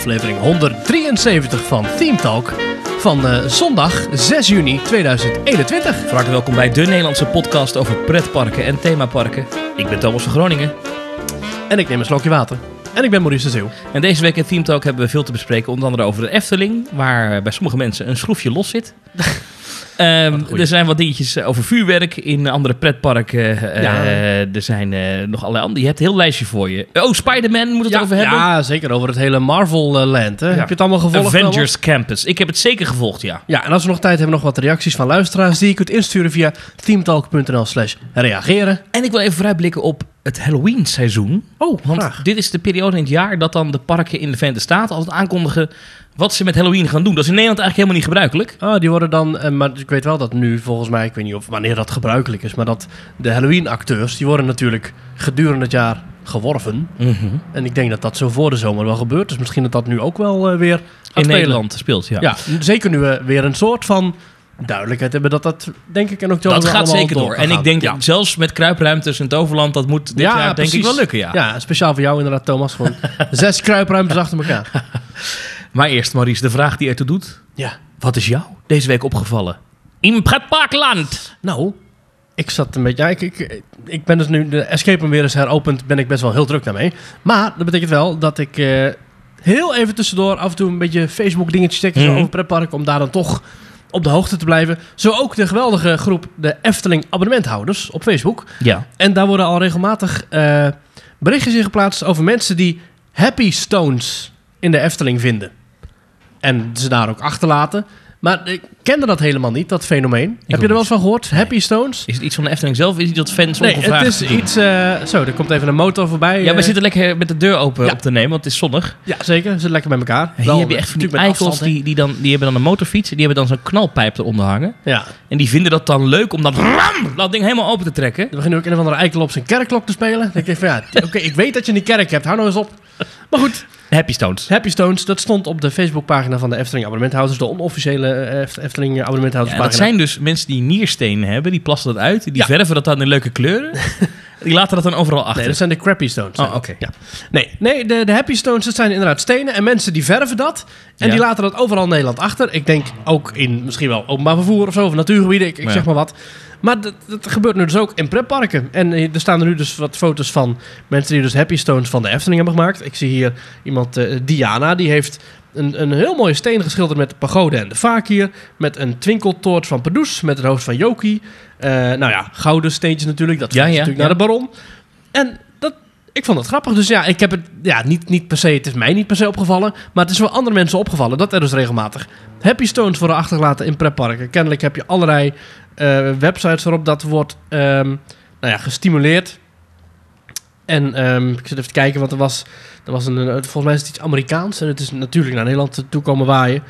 aflevering 173 van Team Talk van eh, zondag 6 juni 2021. Van harte welkom bij de Nederlandse podcast over pretparken en themaparken. Ik ben Thomas van Groningen. En ik neem een slokje water. En ik ben Maurice de Zeeuw. En deze week in Team Talk hebben we veel te bespreken. Onder andere over de Efteling, waar bij sommige mensen een schroefje los zit. Ehm, er zijn wat dingetjes over vuurwerk in andere pretparken. Eh, Ja. er zijn eh, nog allerlei andere. Je hebt een heel lijstje voor je. Oh, Spider-Man moet het ja, over hebben. ja, zeker over het hele Marvel-land. Heb je het allemaal gevolgd? Avengers Campus. Ik heb het zeker gevolgd, ja. Ja, en als we nog tijd hebben, nog wat reacties van luisteraars die je kunt insturen via teamtalk.nl slash reageren. En ik wil even vooruitblikken op het Halloween-seizoen. Oh, Want graag. dit is de periode in het jaar dat dan de parken in de Verenigde Staten altijd aankondigen wat ze met Halloween gaan doen. Dat is in Nederland eigenlijk helemaal niet gebruikelijk. Ah, die worden dan, eh, maar ik weet wel dat nu volgens mij, ik weet niet of wanneer dat gebruikelijk is, maar dat de Halloween-acteurs, die worden natuurlijk gedurende het jaar geworven. En ik denk dat dat zo voor de zomer wel gebeurt. Dus misschien dat dat nu ook wel eh, weer In. Nederland speelt, ja. Ja, zeker nu we weer een soort van duidelijkheid hebben dat dat, denk ik, en oktober Dat gaat zeker door. En ik denk ja. zelfs met kruipruimtes in Toverland, dat moet dit Ja, jaar denk ik wel lukken, ja. Ja, speciaal voor jou inderdaad, Thomas. Gewoon zes kruipruimtes achter elkaar. Maar eerst, Maurice, de vraag die ertoe doet. Ja. Wat is jou deze week opgevallen? In pretparkland! Nou, ik zat een beetje... Ja, ik, ik, ik ben dus nu... De escape room weer is heropend. Ben ik best wel heel druk daarmee. Maar dat betekent wel dat ik eh, heel even tussendoor... af en toe een beetje Facebook dingetjes checken... zo Mhm. over pretpark, om daar dan toch op de hoogte te blijven. Zo ook de geweldige groep de Efteling abonnementhouders op Facebook. Ja. En daar worden al regelmatig eh, berichtjes in geplaatst... over mensen die Happy Stones in de Efteling vinden. En ze daar ook achterlaten... Maar ik kende dat helemaal niet, dat fenomeen. Heb je er wel eens van gehoord? Happy Stones? Is het iets van de Efteling zelf? Is het dat fans Nee, ongevraagd het is iets... eh, zo, er komt even een motor voorbij. Ja, we eh, zitten lekker met de deur open ja. op te nemen, want het is zonnig. Ja, zeker. Ze zitten lekker bij elkaar. Hier Wel, heb je echt van die natuurlijk met eikels, afstand, die, die, dan, die hebben dan een motorfiets. Die hebben dan zo'n knalpijp eronder hangen. Ja. En die vinden dat dan leuk om dan ram, dat ding helemaal open te trekken. Er begint ook een of andere eikel op zijn kerkklok te spelen. Dan denk ik van ja, oké, ik weet dat je een kerk hebt. Hou nou eens op. Maar goed, Happy Stones. Happy Stones, dat stond op de Facebookpagina van de Efteling abonnementhouders. De onofficiële eh, Eft- Efteling Ja, abonnementhouderspagina. dat zijn dus mensen die nierstenen hebben. Die plassen dat uit. Die Ja. verven dat dan in leuke kleuren. die laten dat dan overal achter. Nee, dat zijn de crappy stones. Oh, oké. Ja. Nee, nee de, de happy stones, dat zijn inderdaad stenen. En mensen die verven dat. En Ja. die laten dat overal in Nederland achter. Ik denk ook in misschien wel openbaar vervoer of zo. Of natuurgebieden, ik, ik Ja. zeg maar wat. Maar dat, dat gebeurt nu dus ook in pretparken. En eh, er staan er nu dus wat foto's van mensen die dus happy stones van de Efteling hebben gemaakt. Ik zie hier iemand, eh, Diana, die heeft een, een heel mooie steen geschilderd met de pagode en de fakir. Met een twinkeltoort van Pardoes, met het hoofd van Joki. Eh, nou ja, gouden steentjes natuurlijk. Dat gaat ja, natuurlijk ja. naar de baron. En ik vond het grappig. Dus ja, ik heb het ja, niet, niet per se, het is mij niet per se opgevallen. Maar het is wel andere mensen opgevallen. Dat er dus regelmatig happy stones worden achtergelaten in pretparken. Kennelijk heb je allerlei eh, websites waarop dat wordt ehm, nou ja, gestimuleerd. En ehm, ik zit even te kijken, want er was, er was een, een- volgens mij is het iets Amerikaans. En het is natuurlijk naar Nederland toe komen waaien.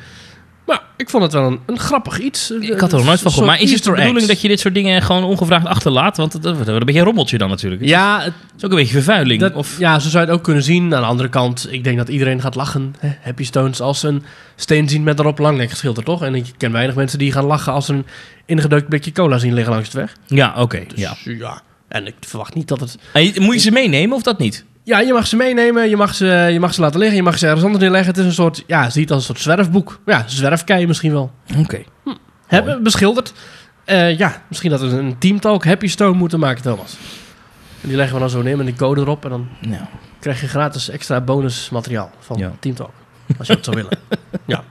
Maar ik vond het wel een, een grappig iets. Ik had er nog nooit van gehoord. Maar is het de bedoeling dat je dit soort dingen gewoon ongevraagd achterlaat? Want dat wordt een beetje een rommeltje dan natuurlijk. Ja, het- is ook een beetje vervuiling. Dat, of, Ja, zo zou je het ook kunnen zien. Aan de andere kant, ik denk dat iedereen gaat lachen. Hè? Happy Stones als ze een steen zien met erop langnek geschilderd, toch? En ik ken weinig mensen die gaan lachen als ze een ingedeukt blikje cola zien liggen langs de weg. ja, oké. Dus ja. ja. En ik verwacht niet dat het... En Moet je ze meenemen of dat niet? Ja, je mag ze meenemen, je mag ze, je mag ze laten liggen, je mag ze ergens anders neerleggen. Het is een soort, ja, zie het als een soort zwerfboek. Ja, zwerfkei misschien wel. Oké. Hebben beschilderd. Eh, ja, misschien dat we een teamtalk Happy Stone moeten maken, Thomas. En die leggen we dan zo neer met die code erop en dan Nou, krijg je gratis extra bonusmateriaal van Ja. Team Talk. Als je het zou willen. Ja.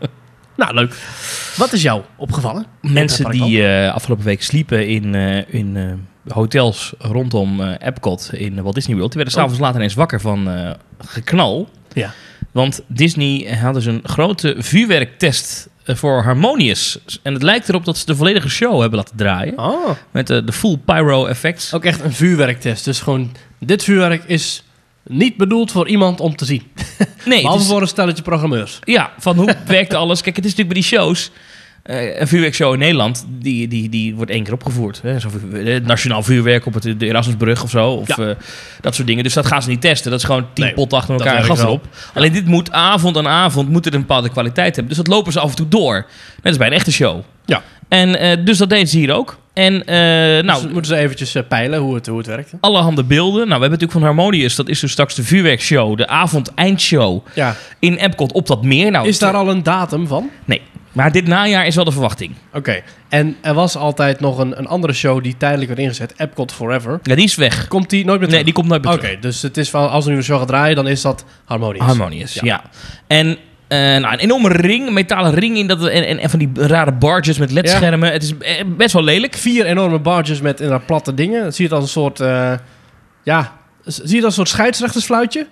Nou, leuk. Wat is jou opgevallen? mensen die eh, afgelopen week sliepen in, eh, in hotels rondom eh, Epcot in Walt Disney World, die werden s'avonds later ineens wakker van eh, geknal. Ja. Want Disney had dus een grote vuurwerktest eh, voor Harmonious. En het lijkt erop dat ze de volledige show hebben laten draaien. Oh. Met de de full pyro effects. Ook echt een vuurwerktest. Dus gewoon, dit vuurwerk is niet bedoeld voor iemand om te zien. Nee, Behalve is- voor een stelletje programmeurs. Ja, van hoe werkt alles? Kijk, het is natuurlijk bij die shows. Eh, een vuurwerkshow in Nederland, die, die, die wordt één keer opgevoerd. Hè? Zo, het nationaal vuurwerk op het, de Erasmusbrug of zo. Of Ja. eh, dat soort dingen. Dus dat gaan ze niet testen. Dat is gewoon tien Nee, potten achter dat elkaar gas erop. Alleen dit moet avond aan avond moet het een bepaalde kwaliteit hebben. Dus dat lopen ze af en toe door. Net als bij een echte show. Ja. En eh, dus dat deden ze hier ook. En eh, Nou, dus moeten ze eventjes eh, peilen hoe het, hoe het werkt. allerhande beelden. Nou, we hebben natuurlijk van Harmonious, dat is dus straks de vuurwerkshow, de avond-eindshow Ja. in Epcot op dat meer. Nou, Is daar al een datum van? Nee, maar dit najaar is wel de verwachting. Oké. En er was altijd nog een, een andere show die tijdelijk werd ingezet. Epcot Forever. Ja, die is weg. Komt die nooit meer Nee, terug? die komt nooit meer Oké, terug. dus het is van als er nu een show gaat draaien, dan is dat Harmonious. Harmonious, ja. Ja. En eh, nou, een enorme ring, een metalen ring in dat, en, en, en van die rare barges met ledschermen. Het is eh, best wel lelijk. Vier enorme barges met inderdaad platte dingen. Zie je het als een soort... eh, ja, zie je het als een soort scheidsrechtersfluitje?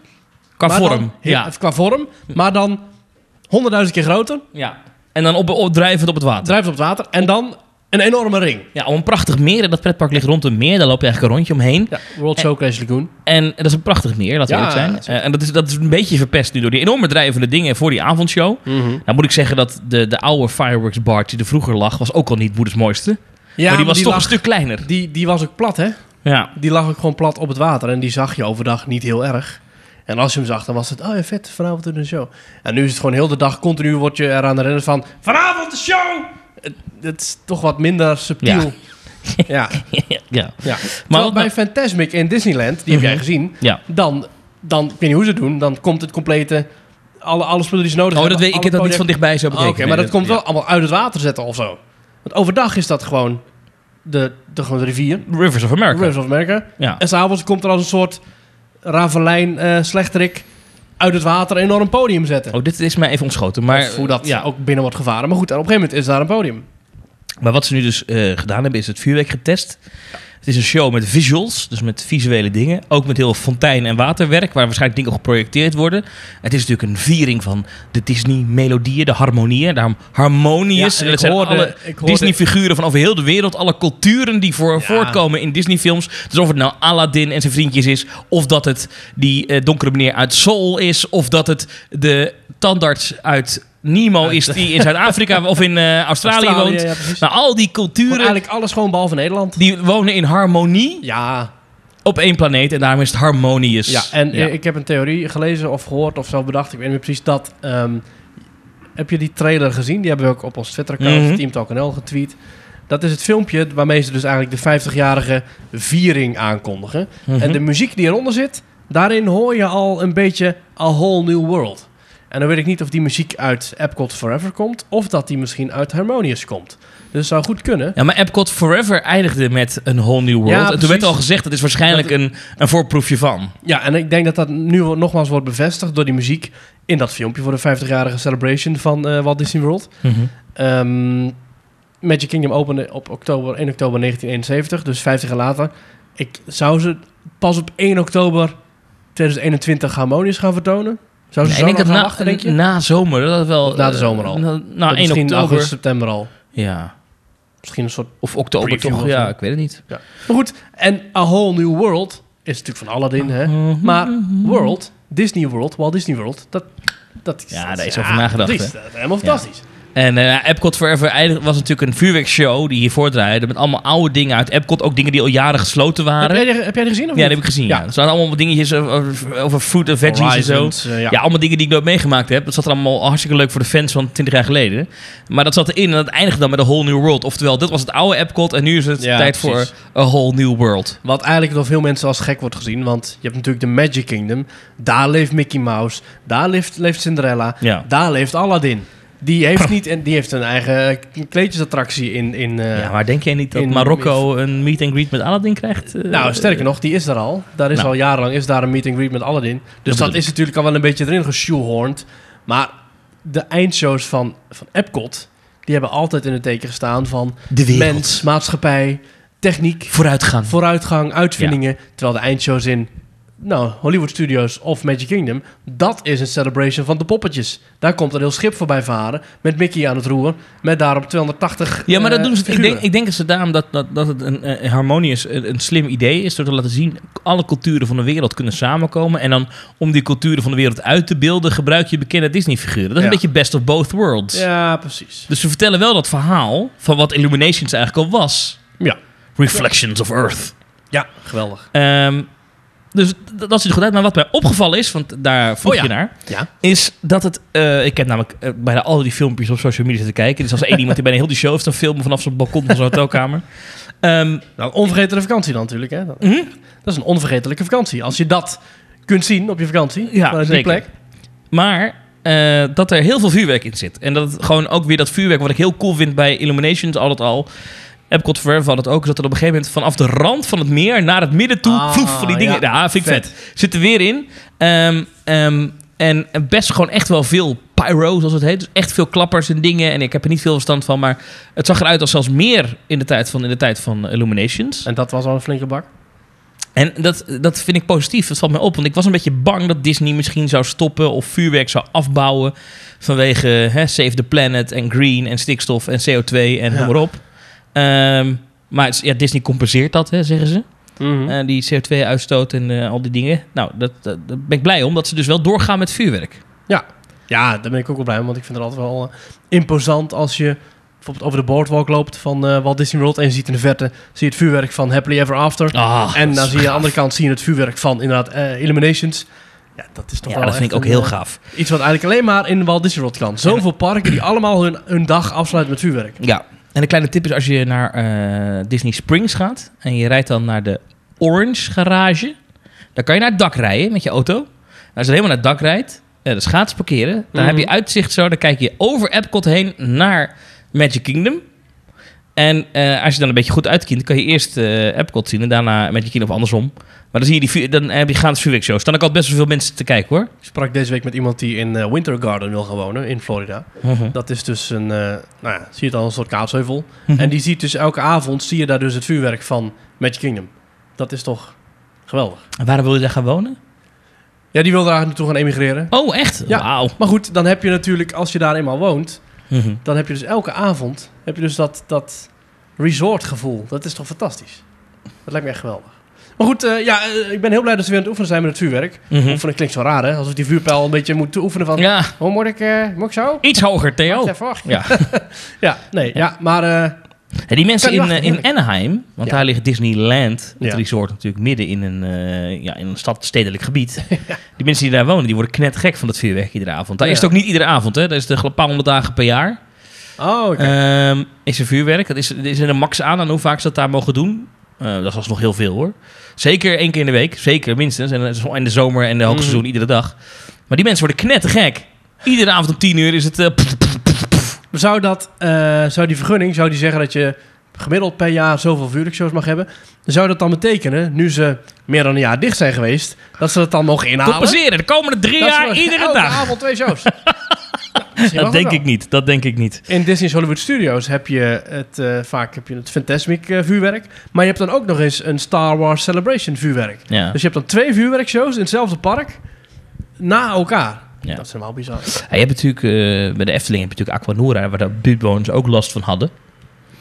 Qua Maar vorm. dan- ja. Qua vorm, maar dan honderdduizend keer groter. ja. En dan op, op, drijvend op het water. Drijft op het water. En dan een enorme ring. Ja, om een prachtig meer. En dat pretpark ligt rond een meer. Daar loop je eigenlijk een rondje omheen. Ja, World Showcase Lagoon. En dat is een prachtig meer, laten we Ja, eerlijk zijn. Eh, en dat is, dat is een beetje verpest nu door die enorme drijvende dingen voor die avondshow. Nou moet ik zeggen dat de, de oude fireworks bar die er vroeger lag, was ook al niet moeders mooiste. Ja, maar die was toch lag, een stuk kleiner. Die, die was ook plat, hè? Ja. Die lag ook gewoon plat op het water. En die zag je overdag niet heel erg. En als je hem zag, dan was het... Oh ja, vet, vanavond een show. En nu is het gewoon heel de dag... Continu word je eraan herinnerd van... Vanavond de show! Het, het is toch wat minder subtiel. Ja. ja. ja. ja. Maar Maar wat bij nou- Fantasmic in Disneyland, die heb jij Mhm. gezien... ja. Dan, dan, ik weet niet hoe ze het doen... Dan komt het complete... Alle, alle spullen die ze nodig Oh, dat hebben... weet, ik heb dat niet van dichtbij zo Oké, bekeken. maar Nee, dat komt wel allemaal uit het water zetten of zo. Want overdag is dat gewoon de, de, gewoon de rivier. Rivers of America. Rivers of America. Ja. En s'avonds komt er als een soort ravelijn eh slechterik uit het water een enorm podium zetten. Oh, dit is mij even ontschoten. Maar, Of hoe dat ja. ook binnen wordt gevaren. Maar goed, op een gegeven moment is daar een podium. maar wat ze nu dus eh, gedaan hebben, is het vuurwerk getest. Het is een show met visuals, dus met visuele dingen. Ook met heel fontein- en waterwerk, waar waarschijnlijk dingen geprojecteerd worden. Het is natuurlijk een viering van de Disney-melodieën, de harmonieën. Daarom harmonious. Ja, en dat zijn hoorde- alle Disney-figuren van over heel de wereld. Alle culturen die voor Ja. voortkomen in Disney-films. Dus of het nou Aladdin en zijn vriendjes is... of dat het die eh, donkere meneer uit Soul is... of dat het de tandarts uit Nemo is die in Zuid-Afrika of in eh, Australië, Australië, woont. ja. Nou, al die Gewoon culturen eigenlijk alles gewoon behalve Nederland. die wonen in harmonie Ja, op één planeet. En daarom is het harmonious. ja. en ja. ik heb een theorie gelezen of gehoord of zelf bedacht. Ik weet niet precies dat. ehm, heb je die trailer gezien? Die hebben we ook op ons Twitter-account, Mhm. Team Talk NL, getweet. Dat is het filmpje waarmee ze dus eigenlijk de 50-jarige viering aankondigen. Mhm. En de muziek die eronder zit, daarin hoor je al een beetje A Whole New World. En dan weet ik niet of die muziek uit Epcot Forever komt, of dat die misschien uit Harmonious komt. Dus het zou goed kunnen. Ja, maar Epcot Forever eindigde met een whole new world. Ja, en toen werd al gezegd, dat is waarschijnlijk Dat- een, een voorproefje van. Ja, en ik denk dat dat nu nogmaals wordt bevestigd door die muziek in dat filmpje voor de 50-jarige celebration van eh, Walt Disney World. Ehm, Magic Kingdom opende op oktober, 1 oktober 1971, dus 50 jaar later. Ik zou ze pas op 1 oktober 2021 Harmonious gaan vertonen. Zou ze ik zo denk dat na, wachten, denk je? na zomer, dat wel... Of na de eh, zomer al. Na, na Of 1 misschien oktober. augustus, september al. Ja. Misschien een soort... Of oktober toch, ja, zo. ik weet het niet. Maar goed, en A Whole New World is natuurlijk van Aladdin, hè? Maar World, Disney World, Walt Disney World, dat... dat is, Ja, dat daar is ja, over nagedacht, Dat is dat is helemaal fantastisch. En eh, Epcot Forever was natuurlijk een vuurwerkshow die hiervoor draaide. Met allemaal oude dingen uit Epcot. Ook dingen die al jaren gesloten Heb waren. jij, heb jij die gezien of Ja, dat heb ik gezien. Ja. Ja. Er staan allemaal dingetjes over, over fruit en veggies en zo. Eh, Ja. ja. allemaal dingen die ik nooit meegemaakt heb. Dat zat er allemaal hartstikke leuk voor de fans van 20 jaar geleden. Maar dat zat erin en dat eindigde dan met een whole new world. Oftewel, dit was het oude Epcot en nu is het Ja, tijd precies. voor a whole new world. Wat eigenlijk door veel mensen als gek wordt gezien. Want je hebt natuurlijk de Magic Kingdom. Daar leeft Mickey Mouse. Daar leeft, leeft Cinderella. Ja. Daar leeft Aladdin. Die heeft, niet, en die heeft een eigen kleedjesattractie in... in eh, ja, maar denk jij niet dat in- Marokko een meet and greet met Aladdin krijgt? Eh, Nou, sterker nog, die is er al. Daar is Nou. al jarenlang is daar een meet and greet met Aladdin. Dus dat is natuurlijk al wel een beetje erin geshoehorned. Maar de eindshows van, van Epcot... die hebben altijd in het teken gestaan van... De wereld. mens, maatschappij, techniek... Vooruitgang. vooruitgang, uitvindingen. Terwijl de eindshows in nou, Hollywood Studios of Magic Kingdom... dat is een celebration van de poppetjes. Daar komt een heel schip voorbij varen... met Mickey aan het roer... met daarop 280 Ja, maar dat eh, doen ze. Ik denk, ik denk dat ze daarom dat, dat, dat het een, een harmonious, een, een slim idee is. Door te laten zien, alle culturen van de wereld kunnen samenkomen. En dan om die culturen van de wereld uit te beelden, gebruik je bekende Disney-figuren. Dat is Ja. een beetje best of both worlds. Ja, precies. Dus ze vertellen wel dat verhaal van wat Illuminations eigenlijk al was. Ja, Reflections of Earth. ja geweldig. Ehm, dus dat ziet er goed uit. Maar wat mij opgevallen is, want daar vroeg Oh ja. je naar, Ja. is dat het... eh, ik heb namelijk eh, bijna al die filmpjes op social media zitten kijken. Dus als één iemand die bijna heel die show heeft, dan filmen vanaf zijn balkon van zijn hotelkamer. Ehm, Nou, onvergetelijke vakantie dan natuurlijk. Hè? Dat, Mhm. dat is een onvergetelijke vakantie. Als je dat kunt zien op je vakantie. Ja, vanuit die plek. Maar eh, dat er heel veel vuurwerk in zit. En dat het gewoon ook weer dat vuurwerk, wat ik heel cool vind bij Illuminations altijd al. Epcot Forever had het ook, dat er op een gegeven moment vanaf de rand van het meer naar het midden toe, Ah, vloef, van die dingen. ja. Ja, vind ik vet. Vet. Zit er weer in. Ehm, ehm, en best gewoon echt wel veel pyro, zoals het heet. Dus echt veel klappers en dingen. En ik heb er niet veel verstand van, maar het zag eruit als zelfs meer in de tijd van, in de tijd van Illuminations. En dat was al een flinke bak. En dat, dat vind ik positief. Dat valt mij op. Want ik was een beetje bang dat Disney misschien zou stoppen of vuurwerk zou afbouwen. Vanwege hè, Save the Planet en Green en stikstof en CO2 en Ja. noem maar op. Ehm, maar ja, Disney compenseert dat, hè, zeggen ze. Mhm. Eh, die CO2-uitstoot en eh, al die dingen. Nou, dat, dat, daar ben ik blij om dat ze dus wel doorgaan met vuurwerk. Ja, daar ben ik ook wel blij om. Want ik vind het altijd wel eh, imposant als je bijvoorbeeld over de boardwalk loopt van Walt Disney World. En je ziet in de verte zie je het vuurwerk van Happily Ever After. Ah, en dan zie je aan de andere kant zie je het vuurwerk van inderdaad Illuminations. Ja, dat is toch Ja, wel dat vind ik ook een, heel gaaf. Iets wat eigenlijk alleen maar in Walt Disney World kan. Zoveel parken die allemaal hun, hun dag afsluiten met vuurwerk. Ja, en een kleine tip is als je naar eh, Disney Springs gaat en je rijdt dan naar de Orange garage, dan kan je naar het dak rijden met je auto. Als je helemaal naar het dak rijdt, eh, de schaats parkeren, dan Mhm. heb je uitzicht zo, dan kijk je over Epcot heen naar Magic Kingdom. En eh, als je dan een beetje goed uitkijkt, kan je eerst eh Epcot zien en daarna Magic Kingdom of andersom. Maar dan, zie je die, dan heb je gratis vuurwerkshows. Dan ook al best wel veel mensen te kijken hoor. Ik sprak deze week met iemand die in eh, Winter Garden wil gaan wonen in Florida. Dat is dus een, nou ja, zie je het al, een soort kaatsheuvel. Mhm. En die ziet dus elke avond, zie je daar dus het vuurwerk van Magic Kingdom. Dat is toch geweldig. En waarom wil je daar gaan wonen? Ja, die wil daar naartoe gaan emigreren. Oh, echt? Ja. Wauw. Maar goed, dan heb je natuurlijk, als je daar eenmaal woont, Mhm. dan heb je dus elke avond, heb je dus dat, dat resortgevoel. Dat is toch fantastisch? Dat lijkt me echt geweldig. Maar goed, eh, ja, eh, ik ben heel blij dat ze weer aan het oefenen zijn met het vuurwerk. Mhm. Oefenen klinkt zo raar, hè? Alsof die vuurpijl een beetje moet oefenen van... Ja, Hoe moet ik, eh, moet ik zo? iets hoger, Theo. Wacht even. Ja. Ja, nee, ja, maar... Ja, die mensen in, eh, wachten, in Anaheim, want Ja. daar ligt Disneyland, het Ja. resort natuurlijk midden in een, eh, ja, in een stad, stedelijk gebied. Die mensen die daar wonen, die worden knetgek van het vuurwerk iedere avond. Daar is het ook niet iedere avond, hè. Dat is de paar honderd dagen per jaar. oh, oké. Ehm, is er vuurwerk. Dat is, er is er een max aan aan hoe vaak ze dat daar mogen doen. Eh, dat is alsnog heel veel hoor. Zeker één keer in de week. Zeker minstens. En in de zomer en de hoogseizoen Mhm. iedere dag. Maar die mensen worden knettergek. Iedere avond om tien uur is het... pff, pff, Zou, dat, eh, zou die vergunning, zou die zeggen dat je gemiddeld per jaar zoveel vuurwerkshows mag hebben? Zou dat dan betekenen, nu ze meer dan een jaar dicht zijn geweest, dat ze dat dan mogen inhalen? Compenseren de komende drie Dat jaar iedere elke dag. avond twee shows. Nou, Dat denk wel. ik niet. Dat denk ik niet. In Disney's Hollywood Studios heb je het, eh, vaak heb je het Fantasmic eh, vuurwerk. Maar je hebt dan ook nog eens een Star Wars Celebration vuurwerk. Ja. Dus je hebt dan twee vuurwerkshows in hetzelfde park na elkaar. Ja. Dat is helemaal bizar. Ja, je hebt natuurlijk, eh, bij de Efteling heb je natuurlijk Aquanura, waar de buurtbewoners ook last van hadden.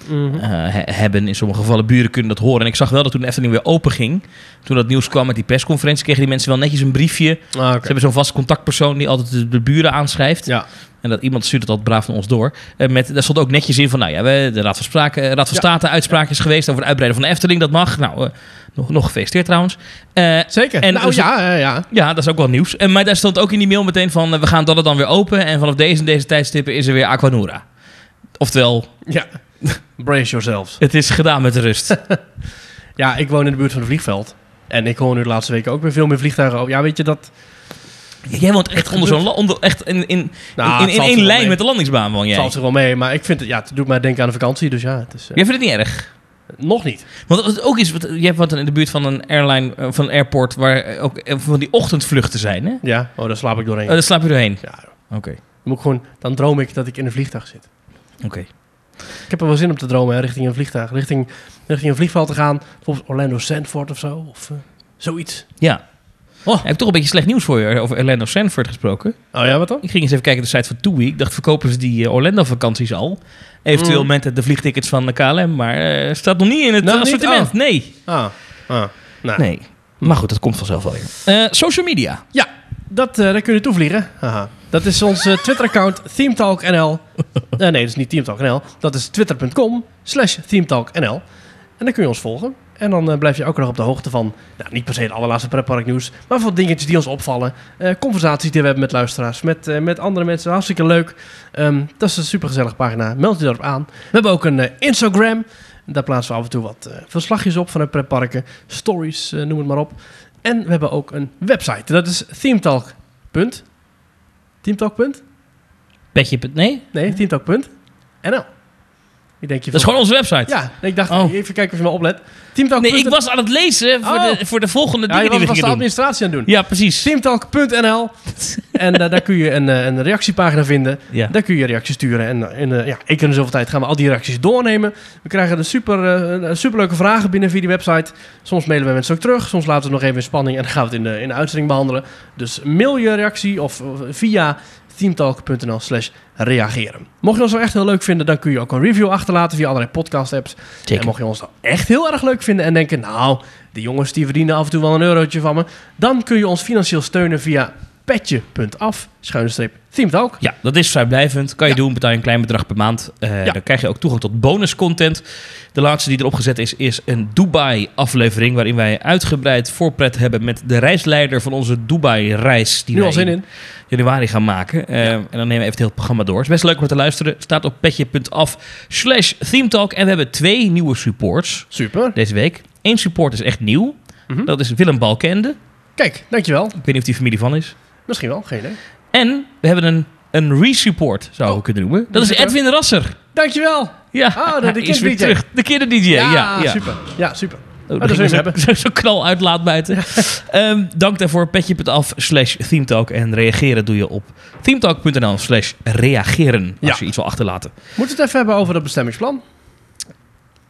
Mhm. Eh, he- hebben in sommige gevallen buren kunnen dat horen. En ik zag wel dat toen de Efteling weer open ging, toen dat nieuws kwam met die persconferentie, kregen die mensen wel netjes een briefje. Ah. Ze hebben zo'n vast contactpersoon die altijd de, de buren aanschrijft. Ja. En dat iemand stuurt het altijd braaf naar ons door. En met, daar stond ook netjes in van, nou ja, we, de Raad van, Sprake, eh, Raad van. State uitspraak is geweest over het uitbreiden van de Efteling. Dat mag. Nou, eh, nog, nog gefeliciteerd trouwens. Eh, Zeker. En nou dus- ja, eh, ja. ja, dat is ook wel nieuws. En, maar daar stond ook in die mail meteen van, eh, we gaan dat dan weer open. En vanaf deze en deze tijdstippen is er weer Aquanura. Oftewel, ja. Brace yourselves. het is gedaan met de rust. Ja, ik woon in de buurt van het vliegveld. En ik hoor nu de laatste weken ook weer veel meer vliegtuigen. over. Ja, weet je dat... Jij woont echt onder zo'n onder, echt in, in, Nou, in, het in één er lijn mee. met de landingsbaan woon Het jij. valt zich wel mee, maar ik vind het... Ja, het doet mij denken aan de vakantie, dus ja, het is... eh, Jij vindt het niet erg? Nog niet. Want wat ook is, wat, je hebt wat in de buurt van een airline, eh, van een airport, waar eh, ook van die ochtendvluchten zijn, hè? Ja, oh, daar slaap ik doorheen. Oh, daar slaap je doorheen. ja, Oké, dan, moet ik gewoon, dan droom ik dat ik in een vliegtuig zit. oké. Ik heb er wel zin om te dromen, hè, richting een vliegtuig. Richting, richting een vliegveld te gaan. Bijvoorbeeld Orlando Sanford of zo. Of zoiets. Ja. Oh. Ik heb toch een beetje slecht nieuws voor je over Orlando Sanford gesproken. Oh ja, wat dan? Ik ging eens even kijken op de site van TUI. Ik dacht, verkopen ze die eh, Orlando-vakanties al? Eventueel Mm. met de vliegtickets van de KLM, maar eh staat nog niet in het assortiment. Oh. Nee. Ah, ah. Nou, Nee. Maar goed, dat komt vanzelf wel weer. Eh, social media. Ja, dat, daar kun je toevliegen. Haha. Dat is ons Twitter-account ThemeTalkNL. Nee, dat is niet ThemeTalkNL. Dat is twitter.com slash ThemeTalkNL. En dan kun je ons volgen. En dan eh, blijf je ook nog op de hoogte van, nou, niet per se het allerlaatste pretparknieuws, maar van dingetjes die ons opvallen. Eh, conversaties die we hebben met luisteraars, met, eh, met andere mensen. Hartstikke leuk. Ehm, dat is een supergezellige pagina. Meld je daarop aan. We hebben ook een Instagram. Daar plaatsen we af en toe wat verslagjes op vanuit pretparken, stories, noem het maar op. En we hebben ook een website. Dat is themetalk. Themetalk. Petje, nee? Nee, themetalk.nl. Ik denk je Dat is gewoon onze website. Ja, ik dacht Oh. even kijken of je me oplet. Teamtalk. Nee, ik was aan het lezen voor, Oh. de, voor de volgende ja, dingen je die was, we was de gingen doen. administratie aan het doen. Ja, precies. Teamtalk.nl En eh, daar kun je een, eh, een reactiepagina vinden. Ja. Daar kun je reacties sturen. En in uh, ja, keer in zoveel tijd gaan we al die reacties doornemen. We krijgen er super, uh, superleuke vragen binnen via die website. Soms mailen we mensen ook terug. Soms laten we het nog even in spanning en dan gaan we het in de, in de uitzending behandelen. Dus mail je reactie of via teamtalk.nl slash reageren. Mocht je ons nou echt heel leuk vinden, dan kun je ook een review achterlaten via allerlei podcast apps. En mocht je ons nou echt heel erg leuk vinden en denken, nou, die jongens die verdienen af en toe wel een eurotje van me, dan kun je ons financieel steunen via petje.af, streep, themetalk. Ja, dat is vrijblijvend. Kan je Ja. doen, betaal je een klein bedrag per maand. Eh, Ja. Dan krijg je ook toegang tot bonus content. De laatste die erop gezet is, is een Dubai-aflevering... waarin wij uitgebreid voorpret hebben met de reisleider van onze Dubai-reis... die Nu al zin in in. januari gaan maken. Eh, En dan nemen we even het hele programma door. Het is best leuk om te luisteren. Staat op petje.af slash themetalk. En we hebben twee nieuwe supports Super. deze week. Eén support is echt nieuw. Mhm. Dat is Willem Balkende. Kijk, dankjewel. Ik weet niet of die familie van is. Misschien wel, geen idee. En we hebben een, een re-support, zouden we Oh. kunnen noemen. Dat is? Edwin Rasser. Dankjewel. Ja, Oh, de- de is kinder-DJ. weer terug. De kinder-DJ, ja. ja, super. Ja, super. Oh, dat dat wil ging je zo, knal uitlaatbuiten. Ehm dank daarvoor. Petje.af slash themetalk. En reageren doe je op themetalk.nl slash reageren. Als Ja. je iets wil achterlaten. Moeten we het even hebben over dat bestemmingsplan?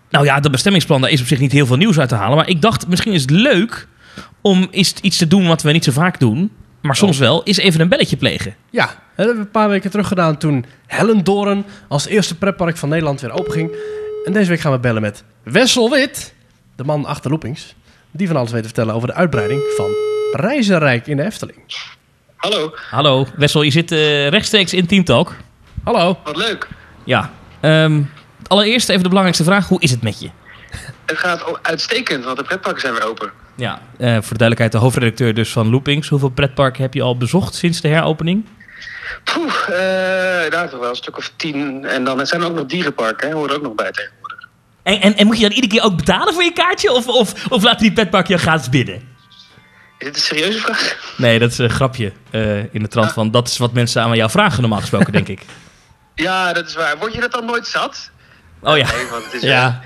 Nou ja, dat bestemmingsplan, daar is op zich niet heel veel nieuws uit te halen. Maar ik dacht, misschien is het leuk om iets te doen wat we niet zo vaak doen. Maar soms Oh. wel, is even een belletje plegen. Ja, dat hebben we een paar weken terug gedaan toen Hellendoorn als eerste pretpark van Nederland weer openging. En deze week gaan we bellen met Wessel Wit, de man achter Loopings. Die van alles weet te vertellen over de uitbreiding van Reizenrijk in de Efteling. Hallo, Hallo, Wessel, je zit eh, rechtstreeks in Teamtalk. Hallo. wat leuk. Ja. Ehm, allereerst even de belangrijkste vraag. Hoe is het met je? Het gaat uitstekend, want de pretparken zijn weer open. Ja. Eh, voor de duidelijkheid, de hoofdredacteur dus van Loopings. Hoeveel pretparken heb je al bezocht sinds de heropening? Poeh, eh daar toch wel een stuk of tien. En dan er zijn ook nog dierenparken, hè, horen er ook nog bij tegenwoordig. En, en, en moet je dan iedere keer ook betalen voor je kaartje? Of, of, of laten die pretparken je gratis binnen? Is dit een serieuze vraag? Nee, dat is een grapje. eh, in de trant van, dat is wat mensen aan jou vragen normaal gesproken, denk ik. Ja, dat is waar. Word je dat dan nooit zat? Oh ja. Nee, want het is... Ja.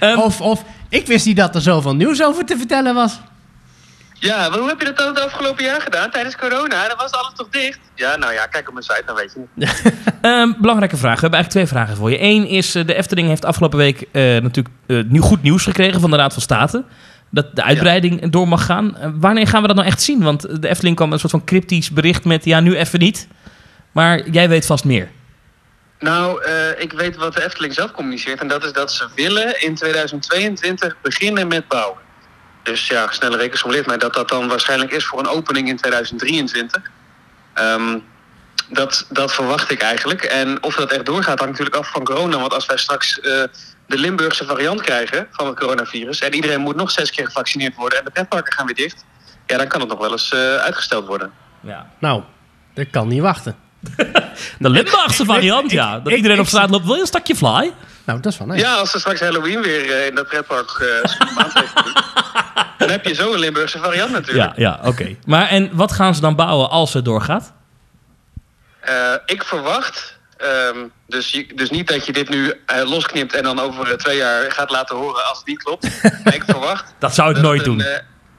Ehm, Of, of, ik wist niet dat er zoveel nieuws over te vertellen was. Ja, maar hoe heb je dat dan het afgelopen jaar gedaan? Tijdens corona, dan was alles toch dicht? Ja, nou ja, kijk op mijn site, dan weet je het. Ehm, belangrijke vraag. We hebben eigenlijk twee vragen voor je. Eén is, eh, de Efteling heeft afgelopen week eh, natuurlijk eh, nieuw, goed nieuws gekregen van de Raad van State. Dat de uitbreiding door mag gaan. Wanneer gaan we dat nou echt zien? Want de Efteling kwam met een soort van cryptisch bericht met... ja, nu even niet. Maar jij weet vast meer. Nou, eh, ik weet wat de Efteling zelf communiceert. En dat is dat ze willen in 2022 beginnen met bouwen. Dus ja, snelle rekensom leert mij dat dat dan waarschijnlijk is voor een opening in 2023. Ehm, dat, dat verwacht ik eigenlijk. En of dat echt doorgaat hangt natuurlijk af van corona. Want als wij straks eh, de Limburgse variant krijgen van het coronavirus... en iedereen moet nog zes keer gevaccineerd worden... en de pretparken gaan weer dicht... ja, dan kan het nog wel eens eh, uitgesteld worden. Ja. Nou, dat kan niet wachten. De Limburgse variant, ja. Dat ik- iedereen op straat loopt. Wil je een stakje fly? Nou, dat is wel nice. Ja, als er straks Halloween weer eh, in dat pretpark uh, dan heb je zo een Limburgse variant natuurlijk. Ja, ja oké. Maar en wat gaan ze dan bouwen als het doorgaat? Eh, ik verwacht, ehm, dus, je- dus niet dat je dit nu losknipt en dan over twee jaar gaat laten horen als het niet klopt. Maar ik verwacht. Dat zou ik dat nooit een, doen.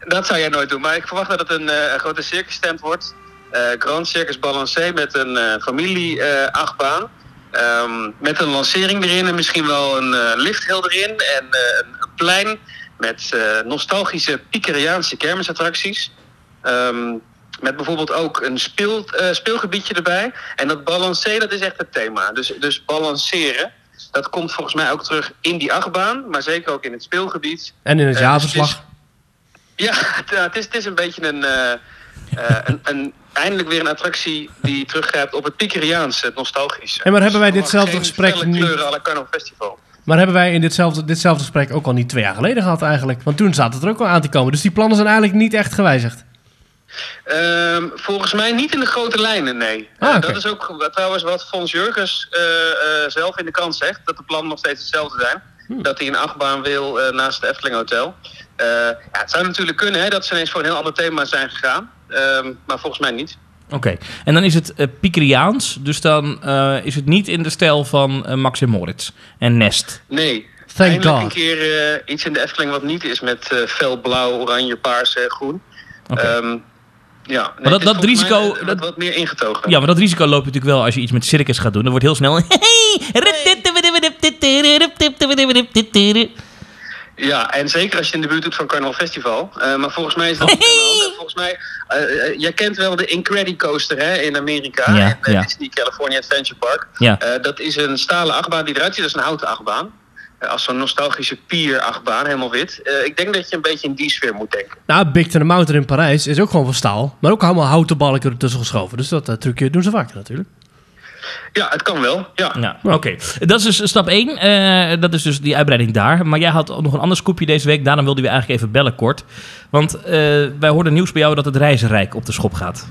dat zou jij nooit doen, maar ik verwacht dat het een, eh, grote circustent wordt. Eh Grand Circus Balancé met een eh familie-achtbaan. Ehm, met een lancering erin en misschien wel een eh lifthill erin. En een, plein met nostalgische Pikeriaanse kermisattracties. Ehm, met bijvoorbeeld ook een speel, speelgebiedje erbij. En dat balancé, dat is echt het thema. Dus, dus balanceren, dat komt volgens mij ook terug in die achtbaan. Maar zeker ook in het speelgebied. En in het jaarverslag. Ja, het, ja, het, is, het is een beetje een, een, een... Eindelijk weer een attractie die teruggrijpt op het Pikeriaanse, het nostalgische. En maar hebben wij ditzelfde gesprek niet- kleuren à la Festival. Maar hebben wij in ditzelfde, ditzelfde gesprek ook al niet twee jaar geleden gehad eigenlijk? Want toen zat het er ook al aan te komen. Dus die plannen zijn eigenlijk niet echt gewijzigd. Ehm, volgens mij niet in de grote lijnen, nee. Ah, Eh. Dat is ook trouwens wat Fons Jurgens eh, eh, zelf in de krant zegt. Dat de plannen nog steeds hetzelfde zijn. dat hij een achtbaan wil naast het Efteling Hotel. Ja, het zou natuurlijk kunnen hè, dat ze ineens voor een heel ander thema zijn gegaan. Ehm, maar volgens mij niet. Oké, en dan is het uh, dus dan eh, is het niet in de stijl van uh, Max en Moritz en Nest. Nee, Thank eindelijk God. een keer eh, iets in de Efteling wat niet is met eh, fel blauw, oranje, paars en groen. Oké. Ehm, ja, nee, dat- het is dat volgens risico- mij, eh, dat- wat, wat meer ingetogen. Ja, maar dat risico loop je natuurlijk wel als je iets met circus gaat doen. Dan wordt heel snel... Ja, en zeker als je in de buurt doet van Carnival Festival. Eh, maar volgens mij is dat niet aan Volgens mij, eh, eh, jij kent wel de Incredicoaster hè, in Amerika. Ja, in ja. Disney California Adventure Park. Ja. Eh, dat is een stalen achtbaan die eruit ziet als een houten achtbaan. Eh, als zo'n nostalgische pier-achtbaan, helemaal wit. Eh, ik denk dat je een beetje in die sfeer moet denken. Nou, Big Ten Mountain in Parijs is ook gewoon van staal. Maar ook allemaal houten balken ertussen geschoven. Dus dat trucje doen ze vaker natuurlijk. Ja, het kan wel. Ja. Ja, oké. Dat is dus stap 1. dat is dus die uitbreiding daar. Maar jij had ook nog een ander scoopje deze week. Daarom wilden we eigenlijk even bellen kort. Want eh, wij hoorden nieuws bij jou dat het reizenrijk op de schop gaat.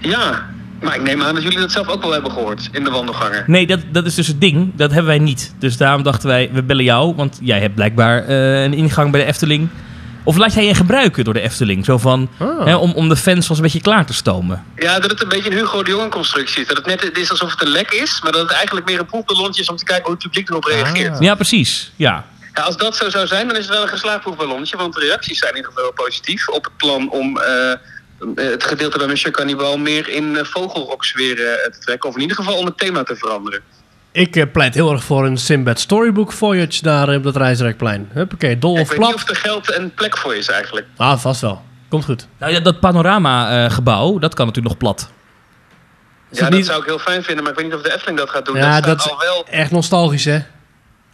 ja, maar ik neem aan dat jullie dat zelf ook wel hebben gehoord in de wandelgangen. Nee, dat, dat is dus het ding. Dat hebben wij niet. Dus daarom dachten wij, we bellen jou. Want jij hebt blijkbaar eh, een ingang bij de Efteling. Of laat jij je gebruiken door de Efteling? Zo van, Ah. hè, om, om de fans wel een beetje klaar te stomen. Ja, dat het een beetje een Hugo de Jonge constructie is. Dat het net het is alsof het een lek is, maar dat het eigenlijk meer een proefballonnetje is om te kijken hoe het publiek erop reageert. Ja, precies. Ja. Ja, als dat zo zou zijn, dan is het wel een geslaagd proefballonnetje. Want de reacties zijn in ieder geval positief op het plan om eh, het gedeelte bij Monsieur Cannibal meer in uh, vogelroksfeer uh, te trekken. Of in ieder geval om het thema te veranderen. Ik eh, pleit heel erg voor een Sinbad Storybook Voyage daar eh, op dat Reisrijkplein. Huppakee, dol Ik of weet niet plat. of er geld en plek voor is eigenlijk. Ah, vast wel. Komt goed. Nou ja, dat panorama-gebouw, dat kan natuurlijk nog plat. Is Ja, dat niet- zou ik heel fijn vinden, maar ik weet niet of de Efteling dat gaat doen. Ja, dat is al wel echt nostalgisch, hè?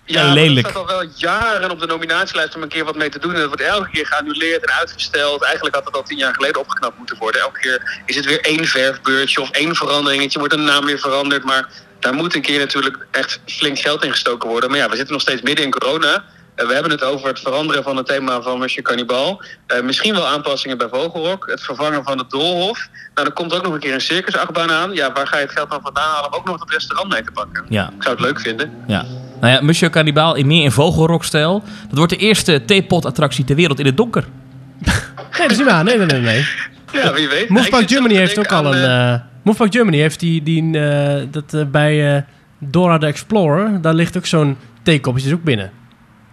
Ja, En maar lelijk. dat staat al wel jaren op de nominatielijst om een keer wat mee te doen. En dat wordt elke keer geannuleerd en uitgesteld. Eigenlijk had het al tien jaar geleden opgeknapt moeten worden. Elke keer is het weer één verfbeurtje of één veranderingetje. Wordt een naam weer veranderd. Maar daar moet een keer natuurlijk echt flink geld in gestoken worden. Maar ja, we zitten nog steeds midden in corona. Eh, we hebben het over het veranderen van het thema van Monsieur Cannibal. Eh, misschien wel aanpassingen bij Vogelrok. Het vervangen van het Doolhof. Nou, dan komt ook nog een keer een circusachtbaan aan. Ja, waar ga je het geld dan vandaan halen om ook nog het restaurant mee te pakken? Ja, Ik zou het leuk vinden. ja. Nou ja, Monsieur Cannibal in meer in vogelrokstijl. Dat wordt de eerste theepot-attractie ter wereld in het donker. Nee, dat is niet waar. Nee, nee, nee. nee. Ja, wie weet. Zelf Germany heeft ook al een... eh, Movepark Germany heeft die... die eh, dat eh, bij eh, Dora the Explorer, daar ligt ook zo'n theekopje is ook binnen.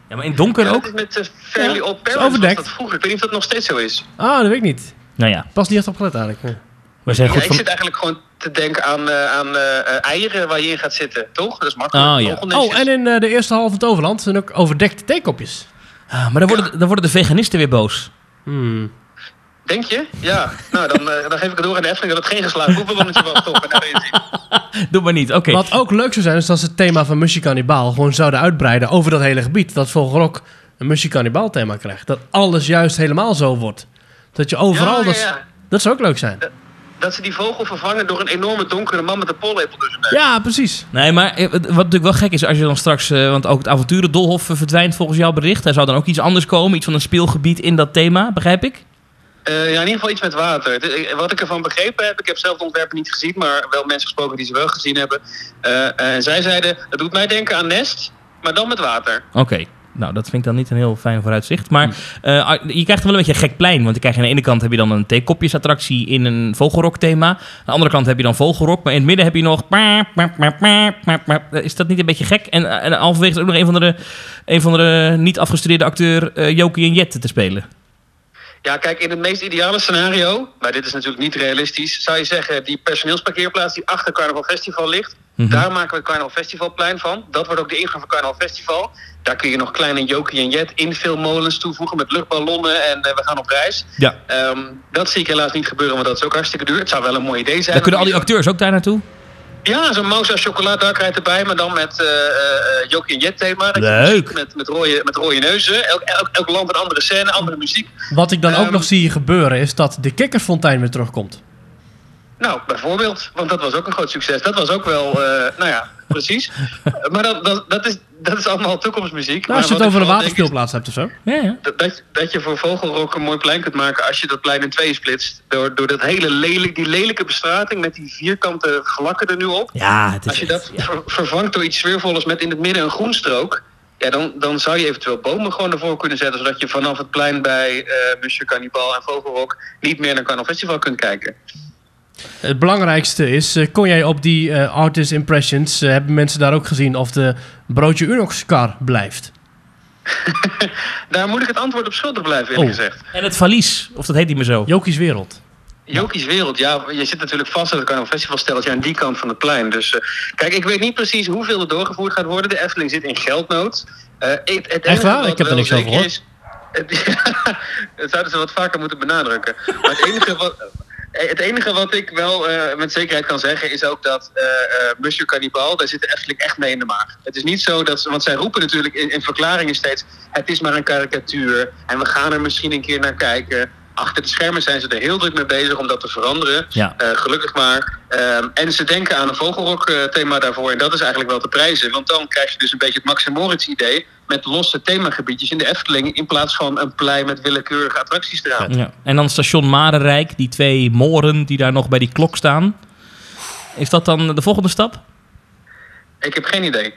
Ja, maar in donker ja, ook? dat is met uh, Fairly Ja, overdekt. dat vroeger. Ik weet niet of dat nog steeds zo is. Ah, dat weet ik niet. Nou ja, Pas niet echt op gelet eigenlijk. Ja. we zijn Ja, goed ik van... zit eigenlijk gewoon te denken aan, eh, aan eieren waar je in gaat zitten, toch? Dat is makkelijk. Oh, ja. Oh, en in de eerste half van het overland zijn ook overdekte theekopjes. Ah, maar dan worden, dan worden de veganisten weer boos. Hmm. Denk je? Ja. Nou, dan, eh, dan geef ik het door aan de Efteling dat het geen geslaagd proefballonnetje was, toch? En daar inzien. Doe maar niet, oké. Wat ook leuk zou zijn, is dat ze het thema van Mushy Cannibal gewoon zouden uitbreiden over dat hele gebied. Dat Vogelrok een Mushy Cannibal thema krijgt. Dat alles juist helemaal zo wordt. Dat je overal... Ja, ja, dat, ja. dat zou ook leuk zijn. Dat ze die vogel vervangen door een enorme donkere man met een pollepel neus. Ja, precies. Nee, maar eh, wat natuurlijk wel gek is als je dan straks... eh, want ook het avonturendolhof verdwijnt volgens jouw bericht. Er zou dan ook iets anders komen. Iets van een speelgebied in dat thema, begrijp ik? Eh, ja, in ieder geval iets met water. Wat ik ervan begrepen heb, ik heb zelf de ontwerpen niet gezien, maar wel mensen gesproken die ze wel gezien hebben. Eh, en zij zeiden, het doet mij denken aan Nest, maar dan met water. Oké. Nou, dat vind ik dan niet een heel fijn vooruitzicht. Maar eh, je krijgt wel een beetje een gek plein. Want je krijgt aan de ene kant heb je dan een theekopjesattractie in een vogelrok thema. Aan de andere kant heb je dan vogelrok. Maar in het midden heb je nog... Is dat niet een beetje gek? En, en halverwege is ook nog een van de, een van de niet afgestudeerde acteur uh, Jokie en Jet te spelen. Ja, kijk, in het meest ideale scenario, maar dit is natuurlijk niet realistisch, zou je zeggen, die personeelsparkeerplaats die achter Carnaval Festival ligt, Mhm. daar maken we het Carnaval Festivalplein van. Dat wordt ook de ingang van Carnaval Festival. Daar kun je nog kleine Jokie en Jet invulmolens toevoegen met luchtballonnen en eh, we gaan op reis. Ja. Ehm, dat zie ik helaas niet gebeuren, want dat is ook hartstikke duur. Het zou wel een mooi idee zijn. Dan kunnen al die acteurs ook daar naartoe? Ja, zo'n Mousa chocoladedarkrijd erbij, maar dan met eh uh, Jokie en Jet thema. Leuk. Met, met, rode, met rode neuzen. Elk, elk, elk land een andere scène, andere muziek. Wat ik dan ook Ehm, nog zie gebeuren, is dat de kikkersfontein weer terugkomt. Nou, bijvoorbeeld, want dat was ook een groot succes. Dat was ook wel, uh, nou ja, precies. maar dat, dat, dat, is, dat is allemaal toekomstmuziek. Nou, als je het over vooral waterspeelplaats hebt of zo. Ja, ja. Dat, dat je voor Vogelrok een mooi plein kunt maken als je dat plein in twee splitst. Door, door dat hele lelijk, die lelijke bestrating met die vierkante vlakken er nu op. Ja, het is Als je echt- dat ja. ver- vervangt door iets sfeervols met in het midden een groenstrook. Ja, dan, dan zou je eventueel bomen gewoon ervoor kunnen zetten, zodat je vanaf het plein bij eh Monsieur Cannibal en Vogelrok niet meer naar Carnaval Festival kunt kijken. Het belangrijkste is, eh, kon jij op die eh, artist impressions, eh, hebben mensen daar ook gezien of de broodje Unox-kar blijft? Daar moet ik het antwoord op schuldig blijven, eerlijk Oh. gezegd. En het valies, of dat heet niet meer zo. Jokies Wereld. Jokies Wereld, ja, je zit natuurlijk vast aan het Carnaval Festival steltje aan die kant van het plein. Dus kijk, ik weet niet precies hoeveel er doorgevoerd gaat worden. De Efteling zit in geldnood. Eh, het, het Echt waar? Ik heb er niks over gehoord. is- het, dat zouden ze wat vaker moeten benadrukken. Maar het enige wat, het enige wat ik wel eh, met zekerheid kan zeggen is ook dat eh eh, Monsieur Cannibal, daar zit de echt mee in de maag. Het is niet zo dat ze, want zij roepen natuurlijk in verklaringen steeds, het is maar een karikatuur en we gaan er misschien een keer naar kijken. Achter de schermen zijn ze er heel druk mee bezig om dat te veranderen. Ja. Eh, gelukkig maar. Ehm, en ze denken aan een vogelrok-thema daarvoor. En dat is eigenlijk wel te prijzen. Want dan krijg je dus een beetje het Max en Moritz-idee... met losse themagebiedjes in de Efteling... in plaats van een plein met willekeurige attracties eraan. Ja. En dan station Marenrijk, die twee moren die daar nog bij die klok staan. Is dat dan de volgende stap? Ik heb geen idee.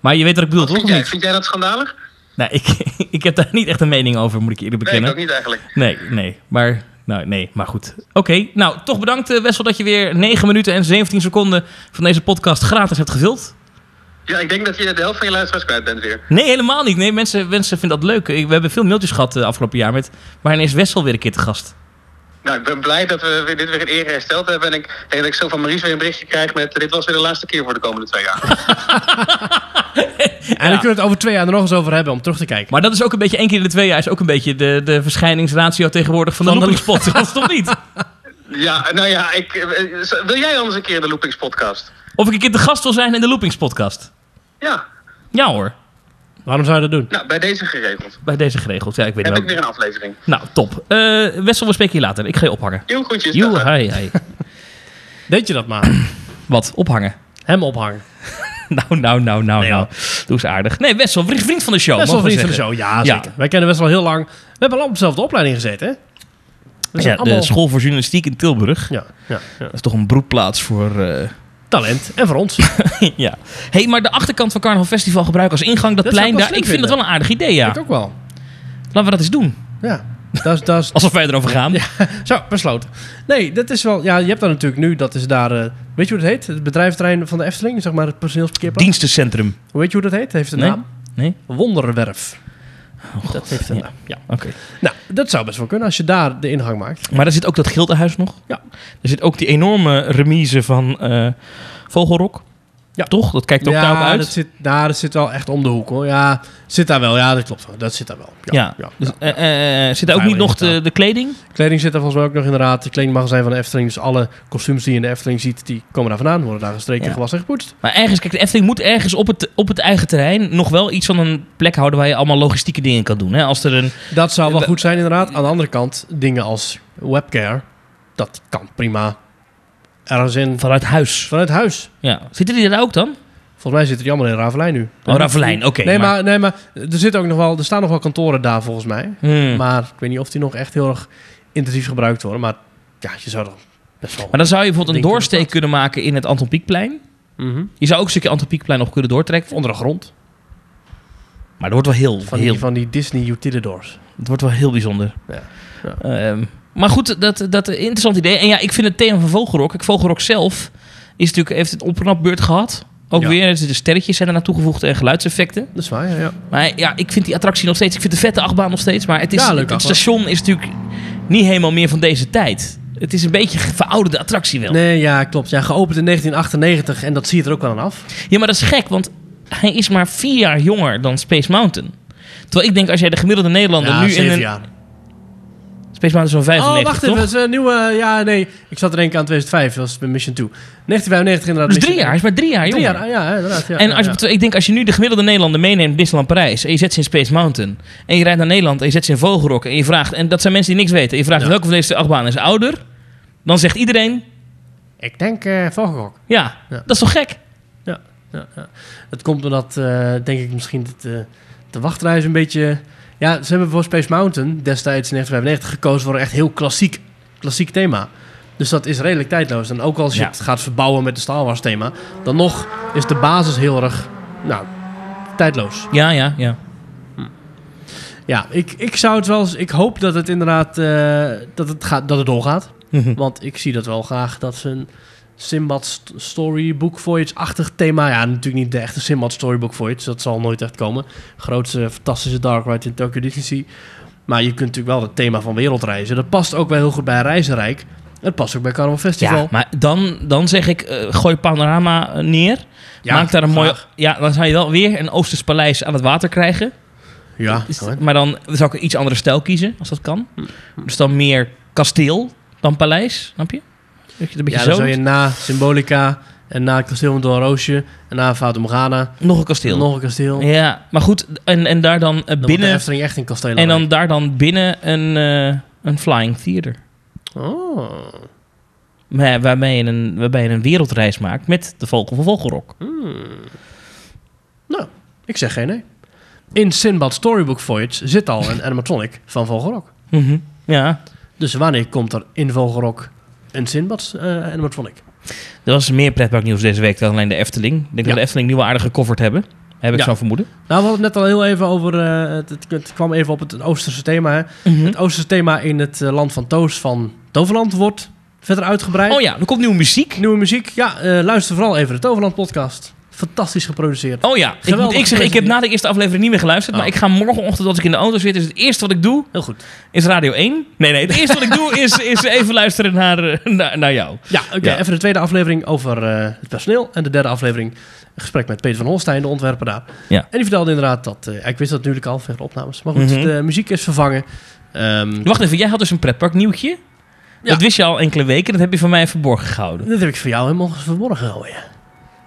Maar je weet wat ik bedoel, toch? Vind jij, vind jij dat schandalig? Nee, ik, ik heb daar niet echt een mening over, moet ik eerlijk Nee, ik bekennen. ook niet eigenlijk. Nee, nee, maar, nou, nee, maar goed. Oké, nou, toch bedankt eh, Wessel dat je weer 9 minuten en 17 seconden van deze podcast gratis hebt gevuld. Ja, ik denk dat je de helft van je luisteraars kwijt bent weer. Nee, helemaal niet. Nee, mensen, mensen vinden dat leuk. We hebben veel mailtjes gehad de afgelopen jaar met... Waarin is Wessel weer een keer te gast? Nou, ik ben blij dat we weer dit weer in ere hersteld hebben. En ik denk dat ik zo van Maries weer een berichtje krijg met... dit was weer de laatste keer voor de komende twee jaar. En dan kunnen we het over twee jaar er nog eens over hebben om terug te kijken. Maar dat is ook een beetje, één keer in de twee jaar... is ook een beetje de, de verschijningsratio tegenwoordig van de Van de- loopingspot. dat is toch niet? ja, nou ja, ik, eh, wil jij anders een keer in de Loopings podcast? Of ik een keer te gast wil zijn in de loopingspodcast. Ja, Ja hoor, Waarom zou je dat doen? nou, bij deze geregeld. bij deze geregeld. Ja, ik weet Heb niet ik wel. weer een aflevering. Nou, top. Eh, Wessel, we spreken je later. Ik ga je ophangen. Heel goedjes. Joe, hi, hi. Deed je dat maar? Wat? Ophangen? Hem ophangen. Nou, nou, nou, nou, Nee, nou. Doe eens aardig. Nee, Wessel, vriend van de show. Best wel mogen we vriend van de show, ja Ja. zeker. Wij kennen best wel heel lang. We hebben al op dezelfde opleiding gezeten, hè? Ja, de allemaal- school voor journalistiek in Tilburg. Ja, ja, ja. Dat is toch een broedplaats voor... eh, Talent. En voor ons. ja. hey, maar de achterkant van Carnaval Festival gebruiken als ingang, dat, plein daar. Ik vind dat wel een aardig idee, ja. Ik ook wel. Laten we dat eens doen. Ja. Dat is, dat is, Alsof wij erover gaan. Zo, besloten. Nee, dat is wel... Ja, je hebt daar natuurlijk nu, dat is daar... eh, weet je hoe het heet? Het bedrijventerrein van de Efteling, zeg maar het personeelsparkeerplaats. Dienstencentrum. Hoe weet je hoe dat heet? Het heeft een Nee? naam. Nee? Wonderwerf. Oh, Dat heeft ja. Ja. Oké. Nou, dat zou best wel kunnen als je daar de ingang maakt. Maar er zit ook dat gildenhuis nog. Ja. Er zit ook die enorme remise van eh, Vogelrok. Ja. Toch? Dat kijkt ook daarop ja, uit. dat zit, nou, dat zit wel echt om de hoek hoor. Ja, zit daar wel. Ja, dat klopt. Dat zit daar wel. Ja. ja, Dus, ja. eh, eh, zit daar ook niet nog de, de kleding? Kleding zit er volgens mij ook nog inderdaad. Het kledingmagazijn van de Efteling. Dus alle kostuums die je in de Efteling ziet, die komen daar vandaan. Worden daar gestreken, gewassen en gepoetst. Maar ergens, kijk, de Efteling moet ergens op het, op het eigen terrein nog wel iets van een plek houden waar je allemaal logistieke dingen kan doen. Hè? Als er een, Dat zou wel We- goed zijn inderdaad. Aan de andere kant, dingen als webcare, dat kan prima ergens in vanuit huis. vanuit huis. Ja. Zitten die daar ook dan? Volgens mij zitten die allemaal in Ravelijn nu. Oh, Ravelijn, oké, nee, maar- maar... nee, maar er, zitten ook nog wel, er staan nog wel kantoren daar volgens mij. Hmm. Maar, Maar ik weet niet of die nog echt heel erg intensief gebruikt worden. Maar ja, je zou er best wel... dan zou je bijvoorbeeld een doorsteek kunnen maken in het Anton Pieckplein. Mhm. Je zou ook een stukje Anton Pieckplein nog kunnen doortrekken. Onder de grond. Maar dat wordt wel heel, Van, heel, die, van die Disney utilidors. het wordt wel heel bijzonder. Ja. Ehm, maar goed, dat, dat een interessant idee. En ja, ik vind het thema van Vogelrok. Kijk, Vogelrok zelf is natuurlijk, heeft het opknapbeurt gehad. Ook Ja. weer, er zitten sterretjes zijn er naartoe gevoegd en geluidseffecten. Dat is waar, ja. ja. Maar ja, ik vind die attractie nog steeds, ik vind de vette achtbaan nog steeds. Maar het, is, Ja, het, station is natuurlijk niet helemaal meer van deze tijd. Het is een beetje een verouderde attractie wel. Nee, ja, klopt. Ja, geopend in 1998 en dat zie je er ook wel aan af. Ja, maar dat is gek, want hij is maar vier jaar jonger dan Space Mountain. Terwijl ik denk, als jij de gemiddelde Nederlander Ja, nu in een... Space Mountain is Oh, 95, wacht even. Dat is een nieuwe... Ja, nee. Ik zat er denken aan 2005. Dat was bij Mission 2. 1995 inderdaad. Dus drie jaar, hij is maar drie jaar Drie jonger. jaar, ja, inderdaad. Ja, en ja, als je, ik denk, als je nu de gemiddelde Nederlander meeneemt Disneyland Parijs... en je zet ze in Space Mountain... en je rijdt naar Nederland en je zet ze in Vogelrok... en je vraagt, en dat zijn mensen die niks weten... en je vraagt Ja. welke van deze achtbanen is ouder... dan zegt iedereen, Ik denk uh, Vogelrok. ja, Ja. dat is toch gek? Ja, ja, ja. Het komt omdat, eh, denk ik, misschien dat, eh, de wachtreis een beetje... Ja, ze hebben voor Space Mountain destijds in 1995 gekozen voor een echt heel klassiek, klassiek thema. Dus dat is redelijk tijdloos. En ook als je Ja. het gaat verbouwen met het Star Wars thema... dan nog is de basis heel erg nou, tijdloos. Ja, ja, ja. Ja, ik, ik zou het wel eens... Ik hoop dat het inderdaad... eh, dat, het gaat, dat het doorgaat. Mhm. Want ik zie dat wel graag dat ze een Simbad st- Storybook Voyage-achtig thema... Ja, natuurlijk niet de echte Simbad Storybook Voyage. Dat zal nooit echt komen. Grootste, fantastische Dark Ride in Tokyo Disney. Maar je kunt natuurlijk wel het thema van wereldreizen. Dat past ook wel heel goed bij Reizenrijk. Het past ook bij Carnival Festival. Ja, maar dan, dan zeg ik, eh, gooi Panorama eh, neer. Ja, Maak daar een graag. Ja, dan zou je wel weer een Oosters paleis aan het water krijgen. Ja, Is- maar dan zou ik een iets andere stijl kiezen, als dat kan. Dus dan meer kasteel dan paleis, snap je? Je een beetje ja zo dan zou je na Symbolica en na het kasteel van Doornroosje en na Fata Morgana Nog een kasteel. nog een kasteel. Ja, maar goed, en, en daar dan eh, Dan de binnen... Efteling echt een kasteel. En dan daar dan binnen een, eh, een flying theater. Oh. Maar Waarbij je, een, waarbij je een wereldreis maakt met de Vogel van Vogelrok. Nou, ik zeg geen nee. In Sinbad Storybook Voyage zit al een animatronic van Vogelrok. Mhm. Ja, Dus wanneer komt er in Vogelrok een Sinbad eh, animatronic? er was meer pretparknieuws deze week dan alleen de Efteling. Ik denk Ja. dat de Efteling nu wel aardig gecoverd hebben. Heb ik Ja. zo'n vermoeden. Nou, we hadden het net al heel even over... eh, het, kwam even op het Oosterse thema. Hè. Het Oosterse thema in het eh, land van Toos van Toverland wordt verder uitgebreid. Oh ja, er komt nieuwe muziek. Nieuwe muziek. Ja, luister vooral even de Toverland podcast. Fantastisch geproduceerd. Oh ja, ik, moet, ik, zeg, ik heb na de eerste aflevering niet meer geluisterd. Oh. Maar ik ga morgenochtend als ik in de auto zit... is het eerste wat ik doe, Heel goed. is Radio 1. Nee, nee, het eerste wat ik doe is, is even luisteren naar, eh, naar, naar jou. Ja, oké. Ja. Even de tweede aflevering over eh, het personeel. En de derde aflevering een gesprek met Peter van Holstein, de ontwerper daar. Ja. En die vertelde inderdaad dat... eh, ik wist dat natuurlijk al, verder opnames. Maar goed, Mhm. de muziek is vervangen. Ehm, Wacht even, jij had dus een pretpark nieuwtje. Ja. Dat wist je al enkele weken. Dat heb je van mij verborgen gehouden. dat heb ik voor jou helemaal verborgen gehouden. Ja.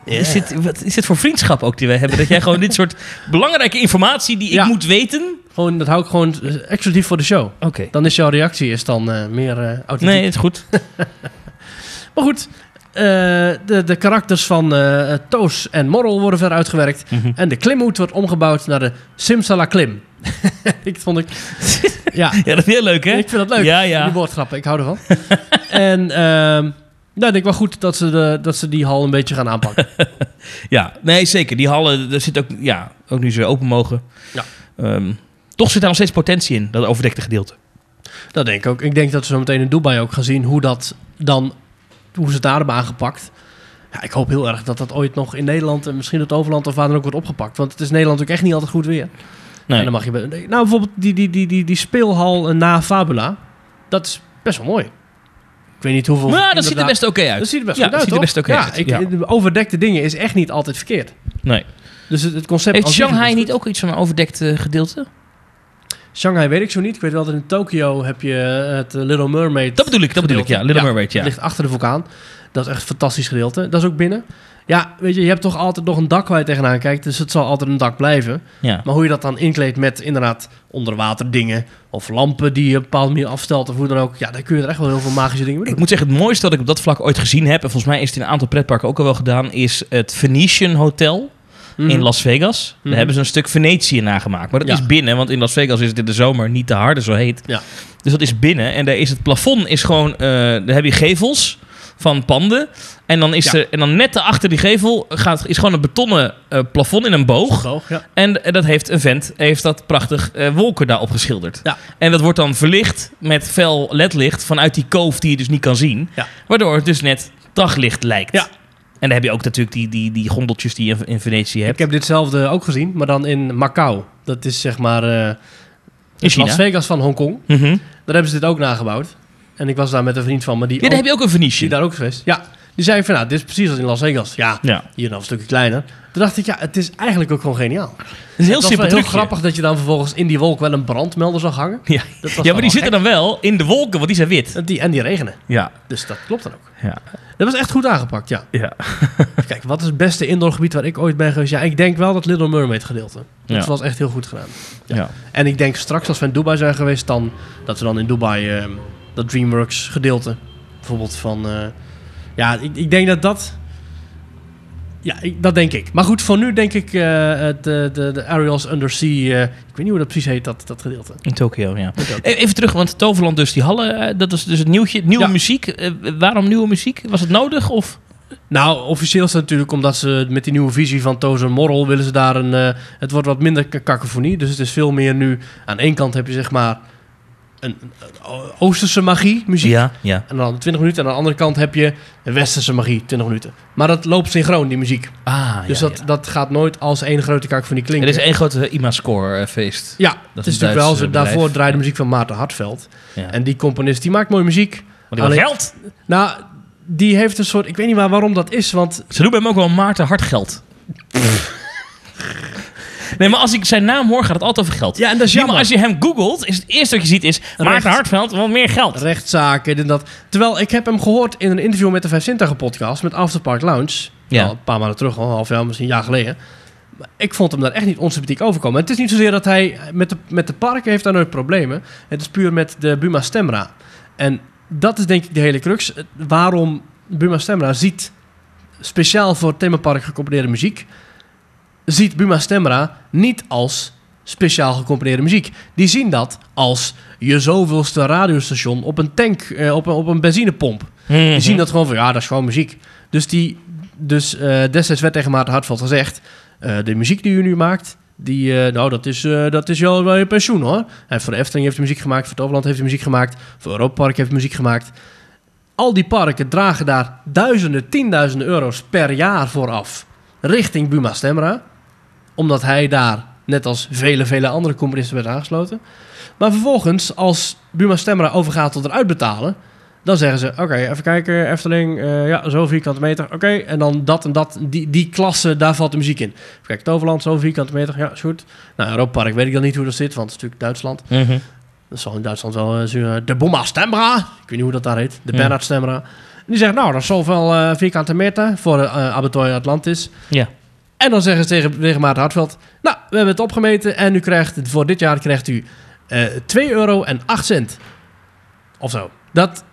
Is, dit, wat is dit voor vriendschap ook die wij hebben? Dat jij gewoon dit soort belangrijke informatie die ik Ja. moet weten... Gewoon, dat hou ik gewoon exclusief voor de show. Oké. Dan is jouw reactie is dan eh, meer eh authentiek. Nee, het is goed. Maar goed, eh, de, de karakters van Toos en Morrel worden verder uitgewerkt. Mhm. En de klimhoed wordt omgebouwd naar de Simsala Klim. ik vond ik... Ja, Ja, dat is heel leuk, hè? ik vind dat leuk. Ja, ja. Die woordgrappen, ik hou ervan. en ehm nou, ik denk wel goed dat ze, de, dat ze die hal een beetje gaan aanpakken. Ja, nee, zeker. Die hallen, er zit ook, ja, ook nu ze open mogen. Ja. Ehm, toch zit daar nog steeds potentie in, dat overdekte gedeelte. dat denk ik ook. Ik denk dat we zo meteen in Dubai ook gaan zien hoe dat dan... Hoe ze het daar hebben aangepakt. Ja, ik hoop heel erg dat dat ooit nog in Nederland... en misschien het overland of waar dan ook wordt opgepakt. Want het is in Nederland ook echt niet altijd goed weer. Nee. En dan mag je... Nou, bijvoorbeeld die, die, die, die, die speelhal eh, na Fabula. Dat is best wel mooi. Weet niet hoeveel... Maar dat ziet er best oké uit. Dat ziet er best Ja, goed dat uit, ziet er best oké ja, uit, Ik, ja. de Overdekte dingen is echt niet altijd verkeerd. Nee. Dus het, het concept... Heeft Shanghai niet ook iets van een overdekt eh, gedeelte? Shanghai weet ik zo niet. Ik weet wel dat in Tokio heb je eh, het eh, Little Mermaid. Dat bedoel ik, dat bedoel ik, ja. Little Mermaid, ja. Ligt achter de vulkaan. Dat is echt een fantastisch gedeelte. Dat is ook binnen. Ja, weet je, je hebt toch altijd nog een dak waar je tegenaan kijkt. Dus het zal altijd een dak blijven. ja. Maar hoe je dat dan inkleedt met inderdaad onderwater dingen... of lampen die je op een bepaalde manier afstelt of hoe dan ook... ja, dan kun je er echt wel heel veel magische dingen mee Ik doen. moet zeggen, het mooiste dat ik op dat vlak ooit gezien heb... en volgens mij is het in een aantal pretparken ook al wel gedaan... is het Venetian Hotel Mhm. in Las Vegas. Daar Mhm. hebben ze een stuk Venetië nagemaakt. Maar dat Ja. is binnen, want in Las Vegas is het in de zomer niet te harde, zo heet. Ja. Dus dat is binnen. En daar is het plafond is gewoon... eh daar heb je gevels van panden. En dan, is Ja. er, en dan net achter die gevel gaat, is gewoon een betonnen eh, plafond in een boog. Boog, ja. En, en dat heeft een vent, heeft dat prachtig eh, wolken daarop geschilderd. Ja. En dat wordt dan verlicht met fel ledlicht vanuit die koof die je dus niet kan zien. Waardoor het dus net daglicht lijkt. Ja. En dan heb je ook natuurlijk die, die, die gondeltjes die je in, in Venetië hebt. Ik heb ditzelfde ook gezien, maar dan in Macau. Dat is zeg maar eh het China. Las Vegas van Hongkong. Mhm. Daar hebben ze dit ook nagebouwd. En ik was daar met een vriend van me die, Ja, daar ook, heb je ook een die Venetië. daar ook geweest. Ja, die zei van nou, dit is precies als in Las Vegas. Ja, Ja. hier nog een stukje kleiner. Toen dacht ik, ja, het is eigenlijk ook gewoon geniaal. Het is heel simpel wel heel grappig dat je dan vervolgens in die wolk wel een brandmelder zag hangen. Ja. Dat was ja, maar die zitten gek. dan wel in de wolken, want die zijn wit. En die, en die regenen. Ja. Dus dat klopt dan ook. Ja. Dat was echt goed aangepakt, ja. ja. Kijk, wat is het beste indoorgebied waar ik ooit ben geweest? Ja, ik denk wel dat Little Mermaid gedeelte. Dat Ja. was echt heel goed gedaan. ja. En ik denk straks als we in Dubai zijn geweest, dan dat we dan in Dubai ehm, dat DreamWorks gedeelte, bijvoorbeeld van, eh, ja, ik, ik denk dat dat, ja, ik, dat denk ik. Maar goed, voor nu denk ik eh, het, de, de, de Ariel's Undersea, eh, ik weet niet hoe dat precies heet, dat, dat gedeelte. In Tokio, ja. E- Even terug, want Toverland dus, die hallen, eh, dat is dus het nieuwtje. Nieuwe Ja. muziek. Eh, waarom nieuwe muziek? Was het nodig? Of? Nou, officieel is het natuurlijk omdat ze met die nieuwe visie van Tozer Morrel willen ze daar een... eh, het wordt wat minder kakofonie, dus het is veel meer nu... Aan één kant heb je zeg maar een, een Oosterse magie, muziek. Ja, ja. En dan 20 minuten. En aan de andere kant heb je een Westerse magie, 20 minuten. Maar dat loopt synchroon, die muziek. Ah, dus ja, dat, ja. dat gaat nooit als één grote kakofonie Er klinken. is één grote IMA-score eh, feest. Ja, is het is natuurlijk wel eh, Daarvoor draaide muziek van Maarten Hartveld. Ja. En die componist, die maakt mooie muziek. Want die Alleen- geld. Nou, die heeft een soort... Ik weet niet waar, waarom dat is, want... Ze noemen hem ook wel Maarten Hartgeld. nee, maar als ik zijn naam hoor, gaat het altijd over geld. Ja, en dat is maar jammer. als je hem googelt, is het eerste wat je ziet is... Maarten Hartveld wil meer geld. rechtszaken, en dat. Terwijl ik heb hem gehoord in een interview met de Vijf Zintuigen podcast met Afterpark Lounge. Ja. Nou, een paar maanden terug, al een half jaar, misschien een jaar geleden. Maar ik vond hem daar echt niet onsympathiek overkomen. Het is niet zozeer dat hij met de, met de parken heeft daar nooit problemen. Het is puur met de Buma Stemra. En dat is denk ik de hele crux. Waarom Buma Stemra ziet speciaal voor themapark gecomponeerde muziek, ziet Buma Stemra niet als speciaal gecomponeerde muziek. Die zien dat als je zoveelste radiostation op een tank, eh, op, een, op een benzinepomp. Mhm. Die zien dat gewoon van, ja, dat is gewoon muziek. Dus, die, dus eh, destijds werd tegen Maarten Hartveld gezegd... eh, de muziek die u nu maakt, die, nou, dat is, dat is jou wel je pensioen, hoor. Hij heeft voor de Efteling heeft hij muziek gemaakt, voor het Overland heeft hij muziek gemaakt... voor Europa Park heeft hij muziek gemaakt. Al die parken dragen daar duizenden, tienduizenden euro's per jaar voor af... richting Buma Stemra. Omdat hij daar, net als vele, vele andere componisten, werd aangesloten. Maar vervolgens, als Buma Stemra overgaat tot het uitbetalen... Dan zeggen ze, oké, even kijken, Efteling, eh, ja, zo vierkante meter, oké. En dan dat en dat, die, die klasse, daar valt de muziek in. Even kijken, Toverland, zo vierkante meter, ja, is goed. Nou, Europa Park weet ik dan niet hoe dat zit, want het is natuurlijk Duitsland. Mhm. Dat zal in Duitsland wel eh, eh, de Bomma Stemra, ik weet niet hoe dat daar heet, de Ja. Bernhard Stemra. En die zegt, nou, dat is zoveel eh, vierkante meter voor uh, Abattoir Atlantis. Ja. En dan zeggen ze tegen, tegen Maarten Hartveld, nou, we hebben het opgemeten en u krijgt, voor dit jaar krijgt u 2 euro en 8 cent. Of zo. Dat,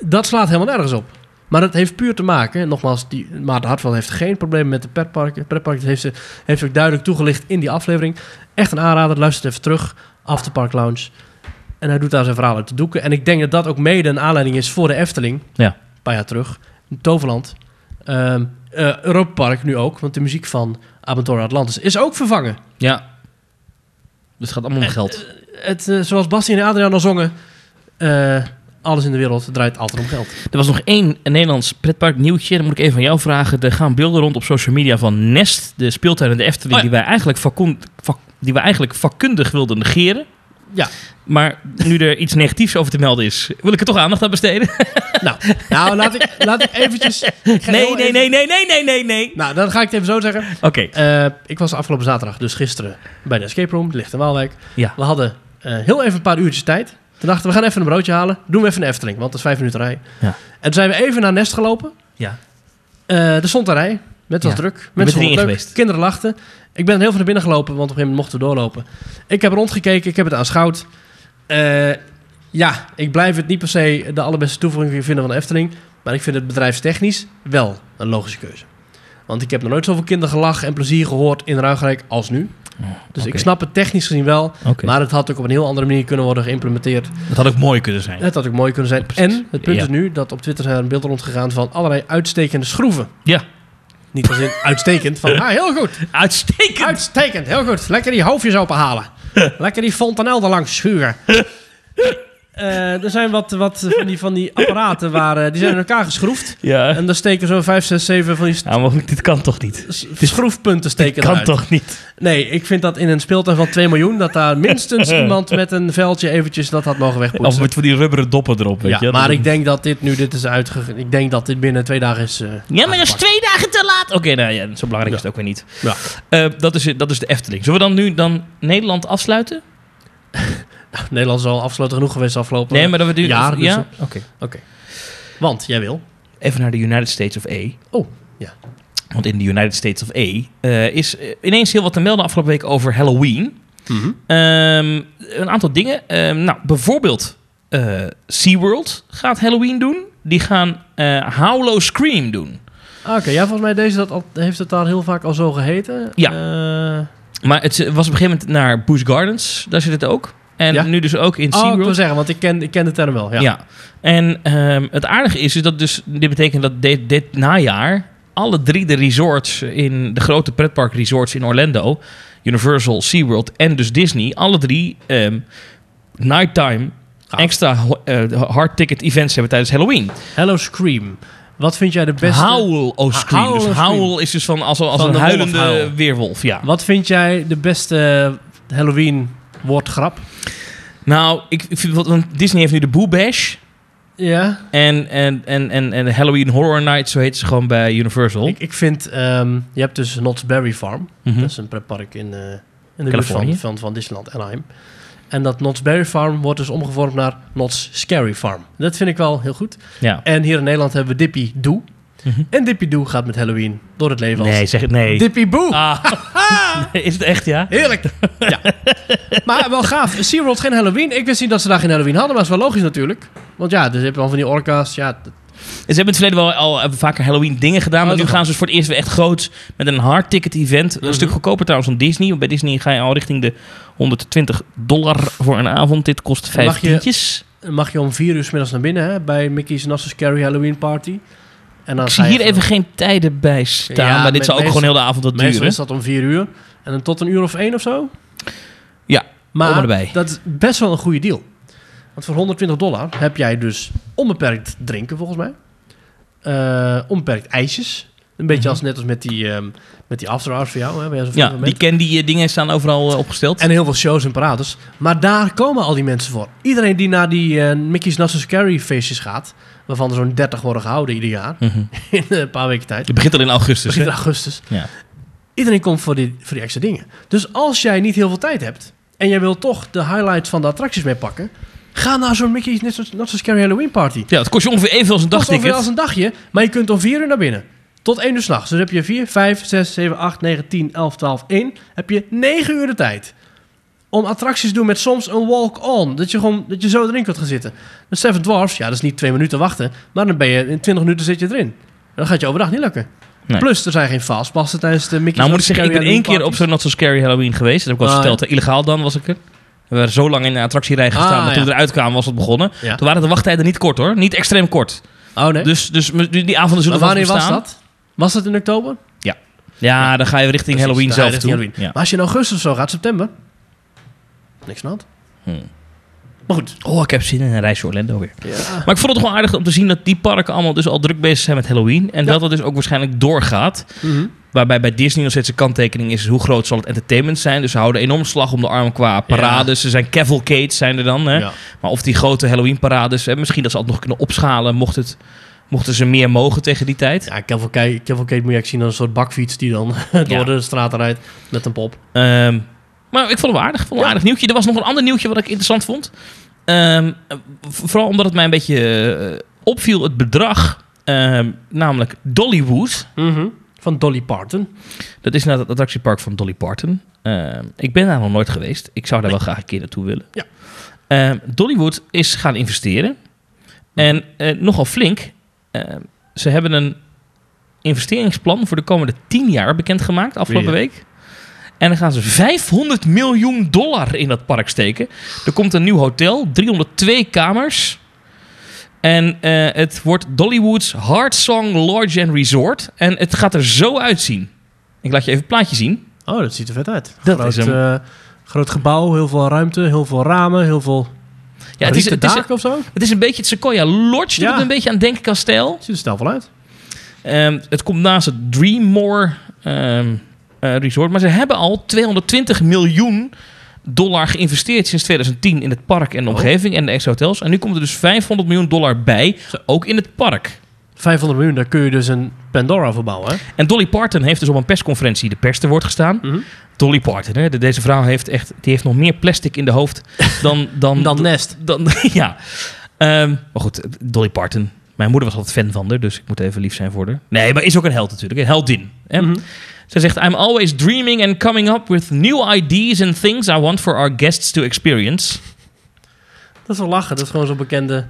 dat slaat helemaal nergens op. Maar dat heeft puur te maken, nogmaals, die, Maarten Hartveld heeft geen probleem met de pretparken. Pretpark heeft ze heeft ook duidelijk toegelicht in die aflevering. Echt een aanrader, luister even terug. Afterpark Lounge. En hij doet daar zijn verhaal uit te doeken. En ik denk dat dat ook mede een aanleiding is voor de Efteling. Ja. Een paar jaar terug. Toverland. Ehm eh, Europa Park nu ook, want de muziek van Aventura Atlantis is ook vervangen. Ja. Dus het gaat allemaal om geld. Het, eh, zoals Bastien en Adriaan al zongen, eh, alles in de wereld draait altijd om geld. Er was nog één Nederlands pretpark nieuwtje. Dan moet ik even van jou vragen. Er gaan beelden rond op social media van Nest, de speeltuin in de Efteling, Oh ja. die wij eigenlijk vakon- vak- die wij eigenlijk vakkundig wilden negeren. Ja. Maar nu er iets negatiefs over te melden is, wil ik er toch aandacht aan besteden. Nou, nou laat, ik, laat ik eventjes... ik Nee, nee, even- nee, nee, nee, nee, nee, nee. Nou, dan ga ik het even zo zeggen. Oké. Eh, ik was afgelopen zaterdag, dus gisteren, bij de escape room. Die ligt in Waalwijk. Ja. We hadden eh, heel even een paar uurtjes tijd. Toen dachten we, gaan even een broodje halen. Doen we even een Efteling, want dat is vijf minuten rij. Ja. En toen zijn we even naar Nest gelopen. Ja. Eh, er stond een rij. Het was Ja. druk. Mensen vonden het leuk. geweest. Kinderen lachten. Ik ben heel veel naar binnen gelopen, want op een gegeven moment mochten we doorlopen. Ik heb rondgekeken, ik heb het aanschouwd. Eh ja, ik blijf het niet per se de allerbeste toevoeging vinden van de Efteling. Maar ik vind het bedrijfstechnisch wel een logische keuze. Want ik heb nog nooit zoveel kindergelach en plezier gehoord in Ruigrijk als nu. Dus ik snap het technisch gezien wel. Maar het had ook op een heel andere manier kunnen worden geïmplementeerd. Dat had ook mooi kunnen zijn. Het had ook mooi kunnen zijn. Precies. En het punt Ja. is nu dat op Twitter zijn er beelden rondgegaan van allerlei uitstekende schroeven. Ja. Niet als in uitstekend. Van, ah, heel goed. Uitstekend. Uitstekend, heel goed. Lekker die hoofdjes openhalen. Lekker die fontanel er langs schuren. Eh, er zijn wat, wat van, die, van die apparaten waar, eh, die zijn in elkaar geschroefd. Ja. En daar steken zo 5, 6, 7 van die Nou, maar goed, dit kan toch niet? schroefpunten steken kan eruit. toch niet? Nee, ik vind dat in een speeltuin van 2 miljoen... dat daar minstens iemand met een veldje eventjes dat had mogen wegpoetsen. Of met van die rubberen doppen erop, weet ja, je? maar ik denk dat dit nu dit is uitgegaan. Ik denk dat dit binnen twee dagen is. eh, Ja, maar dat is twee dagen te laat. Oké, nou ja, zo belangrijk Ja. is het ook weer niet. Ja. Dat, is, dat is de Efteling. Zullen we dan nu dan Nederland afsluiten? Nederland is al afgesloten genoeg geweest afgelopen. Nee, maar dat we nu... jaar, dus- ja? Oké. Oké. Want jij wil. Even naar de United States of A. Oh, ja. Want in de United States of A eh, is eh, ineens heel wat te melden afgelopen week over Halloween. Mhm. Ehm, een aantal dingen. Ehm, nou, bijvoorbeeld eh SeaWorld gaat Halloween doen. Die gaan eh Howlow Scream doen. Ah, Oké, ja, volgens mij deze dat al, heeft het daar heel vaak al zo geheten. Ja. Eh, Maar het was op een gegeven moment naar Busch Gardens. Daar zit het ook. En Ja? nu dus ook in Oh, ik SeaWorld. wil zeggen, want ik ken, ik ken de term wel. Ja. Ja. En ehm, het aardige is, is dat dus, dit betekent dat dit, dit najaar alle drie de resorts in de grote pretpark resorts in Orlando, Universal, SeaWorld en dus Disney, alle drie ehm, nighttime Gaaf. extra eh, hard ticket events hebben tijdens Halloween. Hello Scream. Wat vind jij de beste... Howl o Scream. Howl Dus Scream. Howl is dus van als, als Van een huilende weerwolf. Ja. Wat vind jij de beste Halloween woordgrap? Nou, ik, ik vind, want Disney heeft nu de Boo Bash. Ja. En, en, en, en, en de Halloween Horror Night, zo heet ze gewoon bij Universal. Ik, ik vind... ehm, je hebt dus Knott's Berry Farm. Mhm. Dat is een pretpark in, eh in de buurt van, van, van Disneyland Anaheim. En dat Knott's Berry Farm wordt dus omgevormd naar Knott's Scary Farm. Dat vind ik wel heel goed. Ja. En hier in Nederland hebben we Dippy Doe. Mhm. En Dippy gaat met Halloween door het leven als Nee, zeg het nee. Dippy Boe. Ah. is het echt, ja? Heerlijk. ja. Maar wel gaaf. SeaWorld geen Halloween. Ik wist niet dat ze daar geen Halloween hadden, maar dat is wel logisch natuurlijk. Want ja, dus heb je al van die orka's. Ja, Ze hebben in het verleden wel al vaker Halloween dingen gedaan. Oh, maar nu toch gaan ze dus voor het eerst weer echt groot met een hard ticket event. Een stuk goedkoper trouwens dan Disney. Want bij Disney ga je al richting de 120 dollar voor een avond. Dit kost vijf tientjes. mag je om vier uur 's middags naar binnen hè, bij Mickey's So Scary Halloween Party. En dan Ik zie hier even geen tijden bij staan. Ja, maar dit zal ook gewoon heel de avond wat duren. is dat om vier uur. En dan tot een uur of één of zo. Ja, maar erbij. dat is best wel een goede deal. Want voor 120 dollar heb jij dus onbeperkt drinken volgens mij. Eh, onbeperkt ijsjes. Een beetje Mhm. als net als met die, ehm met die after hours voor jou. Hè, zo Ja, die candy eh, dingen staan overal eh, opgesteld. En heel veel shows en parades. Maar daar komen al die mensen voor. Iedereen die naar die Mickey's So Scary feestjes gaat... waarvan er zo'n 30 worden gehouden ieder jaar... Mhm. in een paar weken tijd... Het begint al in augustus. begin hè? augustus. Ja. Iedereen komt voor die, voor die extra dingen. Dus als jij niet heel veel tijd hebt... en jij wil toch de highlights van de attracties meepakken... ga naar zo'n Mickey's Not So, Not So Scary Halloween Party. ja, het kost je ongeveer evenveel als een Kost ongeveer dagticket. als een dagje, maar je kunt om 4 uur naar binnen. Tot 1 uur s'nachts. Dus heb je 4, 5, 6, 7, 8, 9, 10, 11, 12, 1. Heb je 9 uur de tijd. Om attracties te doen met soms een walk-on. Dat je gewoon dat je zo erin kunt gaan zitten. De Seven Dwarfs, ja, dat is niet twee minuten wachten. Maar dan ben je in 20 minuten zit je erin. Dan gaat je overdag niet lukken. Nee. Plus, er zijn geen fastpassen tijdens de Mickey's Nou moet ik zeggen, ik ben één keer op zo'n Not So Scary Halloween geweest. Dat heb ik al Ah, verteld. hè. Illegaal dan was ik er. We hebben zo lang in de attractierij gestaan. Ah, maar toen ja. we eruit kwamen was het begonnen. Ja. Toen waren de wachttijden niet kort hoor. Niet extreem kort. Oh nee? Dus, dus die avonden zullen maar wanneer was dat? Was dat in oktober? Ja, dan ga je richting Precies, Halloween zelf richting toe. Halloween. Ja. Maar als je in augustus of zo gaat, september. Niks aan hand. Hmm. Maar goed. Oh, ik heb zin in een reisje Orlando weer. Ja. Maar ik vond het wel aardig om te zien dat die parken allemaal dus al druk bezig zijn met Halloween. En Ja. dat het dus ook waarschijnlijk doorgaat. Mhm. Waarbij bij Disney nog steeds een kanttekening is hoe groot zal het entertainment zijn. Dus ze houden enorm slag om de arm qua parades. Er zijn cavalcades zijn er dan. Hè? Maar of die grote Halloween parades, hè, misschien dat ze altijd nog kunnen opschalen mocht het, mochten ze meer mogen tegen die tijd. Ja, Cavalcade, Cavalcade moet je eigenlijk zien als een soort bakfiets die dan door de straten rijdt met een pop. Ehm, maar ik vond het wel aardig. Vond Ja. aardig nieuwtje. Er was nog een ander nieuwtje wat ik interessant vond. Ehm, vooral omdat het mij een beetje eh, opviel, het bedrag. Ehm, namelijk Dollywood. Van Dolly Parton. Dat is naar het attractiepark van Dolly Parton. Ehm, ik ben daar nog nooit geweest. Ik zou daar wel graag een keer naartoe willen. Ja. Dollywood is gaan investeren. En eh, nogal flink. Ze hebben een investeringsplan voor de komende 10 jaar bekendgemaakt afgelopen Ja. week. En dan gaan ze 500 miljoen dollar in dat park steken. Er komt een nieuw hotel, 302 kamers. En eh, het wordt Dollywood's Hard Song Lodge and Resort. En het gaat er zo uitzien. Ik laat je even het plaatje zien. Oh, dat ziet er vet uit. Dat groot, is hem. eh, groot gebouw, heel veel ruimte, heel veel ramen, heel veel Ja, het is, het, is, of zo. het is een beetje het Sequoia Lodge. Ja. Dat een beetje aan denken kan stijl. Ziet er stijlvol uit. Ehm, het komt naast het Dreammore ehm, eh, Resort. Maar ze hebben al 220 miljoen dollar geïnvesteerd sinds 2010 in het park en de Oh. omgeving en de extra hotels. En nu komt er dus 500 miljoen dollar bij, ook in het park. 500 miljoen, daar kun je dus een Pandora voor bouwen. Hè? En Dolly Parton heeft dus op een persconferentie de pers te woord gestaan. Mhm. Dolly Parton, hè, de- deze vrouw heeft echt, die heeft nog meer plastic in de hoofd dan... Dan, Dan Nest. dan ja. Ehm, maar goed, Dolly Parton. Mijn moeder was altijd fan van haar, dus ik moet even lief zijn voor haar. Nee, maar is ook een held natuurlijk, een heldin. Hè? Mhm. Ze zegt, I'm always dreaming and coming up with new ideas and things I want for our guests to experience. Dat is wel lachen. Dat is gewoon zo'n bekende,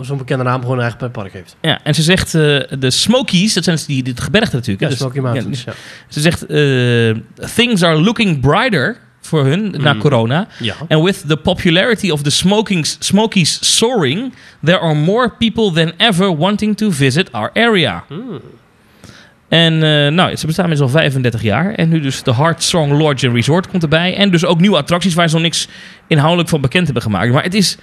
zo'n bekende naam gewoon een eigen park heeft. Ja, en ze zegt, eh, de Smokies, dat zijn dus die, die het gebergte natuurlijk. Ja, dus- Smoky Mountains. ja, Ja. Ze zegt, eh, things are looking brighter voor hun na Mm. corona. Ja. And with the popularity of the smoking, Smokies soaring, there are more people than ever wanting to visit our area. Hmm. En eh, nou, ze bestaan al 35 jaar. En nu dus de Hard Strong Lodge Resort komt erbij. En dus ook nieuwe attracties waar ze nog niks inhoudelijk van bekend hebben gemaakt. Maar het is,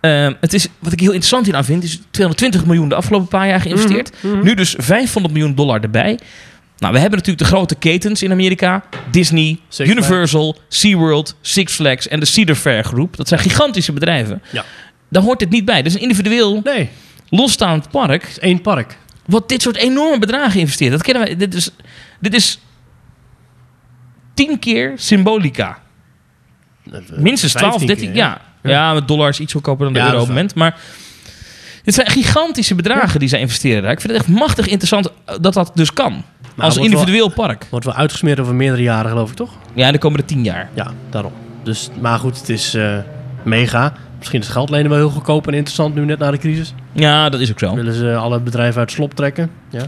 eh, het is wat ik heel interessant hieraan vind, is 220 miljoen de afgelopen paar jaar geïnvesteerd. Mhm, mhm. Nu dus 500 miljoen dollar erbij. Nou, we hebben natuurlijk de grote ketens in Amerika. Disney, Six Universal, SeaWorld, Six Flags en de Cedar Fair groep. Dat zijn gigantische bedrijven. Ja. Daar hoort dit niet bij. Dat is een individueel, Nee, losstaand park... één park. Wat dit soort enorme bedragen investeert. Dat kennen wij. Dit is, dit is tien keer symbolica. Minstens 12, 15 13. keer, ja. Ja. met dollar is iets goedkoper dan de Ja, euro op het moment. Maar het zijn gigantische bedragen die zij investeren. Ik vind het echt machtig interessant dat dat dus kan. Maar als individueel park. Wordt wel uitgesmeerd over meerdere jaren, geloof ik, toch? Ja, de komende tien jaar. Ja, daarom. Dus, maar goed, het is eh, mega. Misschien is geld lenen wel heel goedkoop en interessant nu net na de crisis. Ja, dat is ook zo. Willen ze alle bedrijven uit slop trekken. Ja.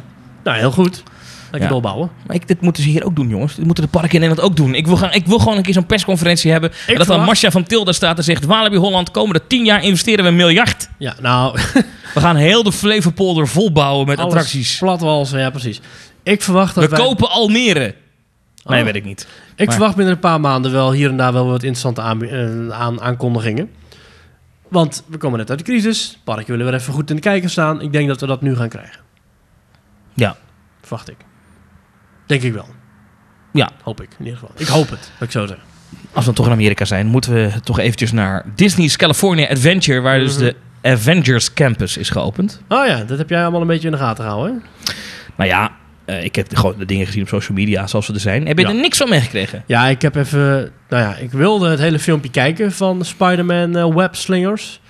Nou, heel goed. Lekker Ja. doorbouwen. Maar ik, dit moeten ze hier ook doen, jongens. Dit moeten de parken in Nederland ook doen. Ik wil, gaan, ik wil gewoon een keer zo'n persconferentie hebben. en dat dan Marcia van Tilda staat en zegt... Walibi Holland, komende tien jaar investeren we een miljard. Ja, nou, We gaan heel de Flevopolder volbouwen met alles attracties. Platwalsen, ja precies. Ik verwacht dat We wij- kopen Almere. Nee, Oh. weet ik niet. Ik Maar- verwacht binnen een paar maanden wel hier en daar wel wat interessante eh, aan, aankondigingen. Want we komen net uit de crisis. Het parkje willen weer even goed in de kijker staan. Ik denk dat we dat nu gaan krijgen. Ja. Verwacht ik. Denk ik wel. Ja. Hoop ik, in ieder geval. Ik hoop het, dat ik zo zeggen. Als we toch in Amerika zijn, moeten we toch eventjes naar Disney's California Adventure, waar dus Mhm. de Avengers Campus is geopend. Oh ja, dat heb jij allemaal een beetje in de gaten gehouden, hè? Nou ja, eh, ik heb gewoon de dingen gezien op social media zoals ze er zijn. Heb je Ja. er niks van meegekregen? Ja, ik heb even... Nou ja, ik wilde het hele filmpje kijken van Spider-Man eh, Web Slingers.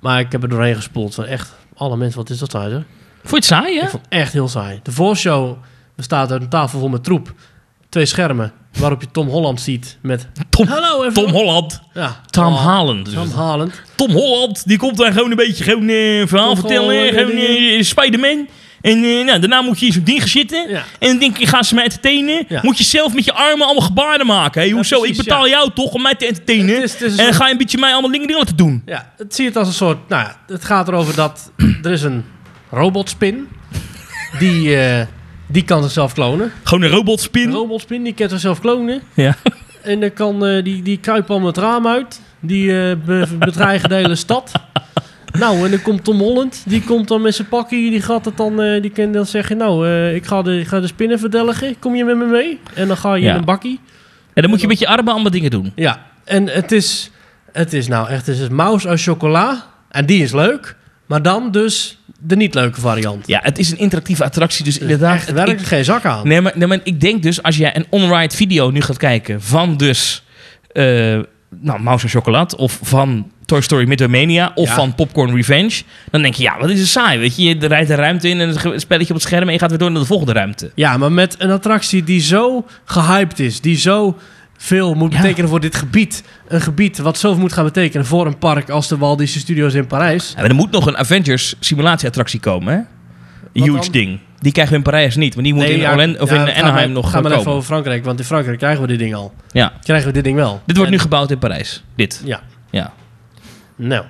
Maar ik heb er doorheen gespoeld. Van echt, alle mensen, wat is dat saai, zeg? Vond je het saai, hè? Ik vond het echt heel saai. De voorshow bestaat uit een tafel vol met troep. Twee schermen waarop je Tom Holland ziet met... Tom, Hallo, even. Tom Holland. Ja. Tom Oh, Holland. Tom Holland. Tom Holland, die komt daar gewoon een beetje gewoon eh, een verhaal vertellen. eh, gewoon eh, Spider-Man. En eh, nou, daarna moet je in zo'n ding gaan zitten. Ja. En dan denk je, gaan ze mij entertainen? Ja. Moet je zelf met je armen allemaal gebaren maken. Hey, hoezo? precies, ik betaal jou toch om mij te entertainen? Het is- het is een en dan ga je een beetje mij allemaal dingen te doen. Ja, het zie het als een soort... Nou ja, het gaat erover dat er is een robotspin. Die, eh, die kan zichzelf klonen. Gewoon een robotspin. Een robotspin, die kan zichzelf klonen. Ja. En dan kan, eh, die, die kruipt allemaal het raam uit. Die be- bedreigen de hele stad. Nou, en dan komt Tom Holland. Die komt dan met zijn pakkie. Die gaat het dan, eh, die kan dan zeggen... Nou, eh, ik, ga de, ik ga de spinnen verdelgen. Kom je met me mee? En dan ga je Ja. in een bakkie. En dan moet je met je armen allemaal dingen doen. Ja, en het is, het is nou echt... Het is mouse uit chocola. En die is leuk. Maar dan dus de niet leuke variant. Ja, het is een interactieve attractie, dus Dus inderdaad... echt het- werkelijk ik- geen zak aan. Nee maar, nee, maar ik denk dus, als jij een on-ride video nu gaat kijken van dus... eh nou, Mouse en Chocolat of van Toy Story Midway Mania of Ja. van Popcorn Revenge... dan denk je, ja, wat is het saai, weet je? Je rijdt de ruimte in en een spelletje op het scherm... en je gaat weer door naar de volgende ruimte. Ja, maar met een attractie die zo gehyped is, die zo veel moet Ja. betekenen voor dit gebied. Een gebied wat zoveel moet gaan betekenen voor een park als de Walt Disney Studios in Parijs. Ja, maar er moet nog een Avengers simulatieatrattie komen, hè? Een huge dan? ding. Die krijgen we in Parijs niet, maar die moet in ja, Orlando of ja, in ga Anaheim maar- nog Ga gaan maar komen. even over Frankrijk, want in Frankrijk krijgen we dit ding al. Ja, Krijgen we dit ding wel. dit wordt En- nu gebouwd in Parijs. Dit. Ja, Ja. Nou.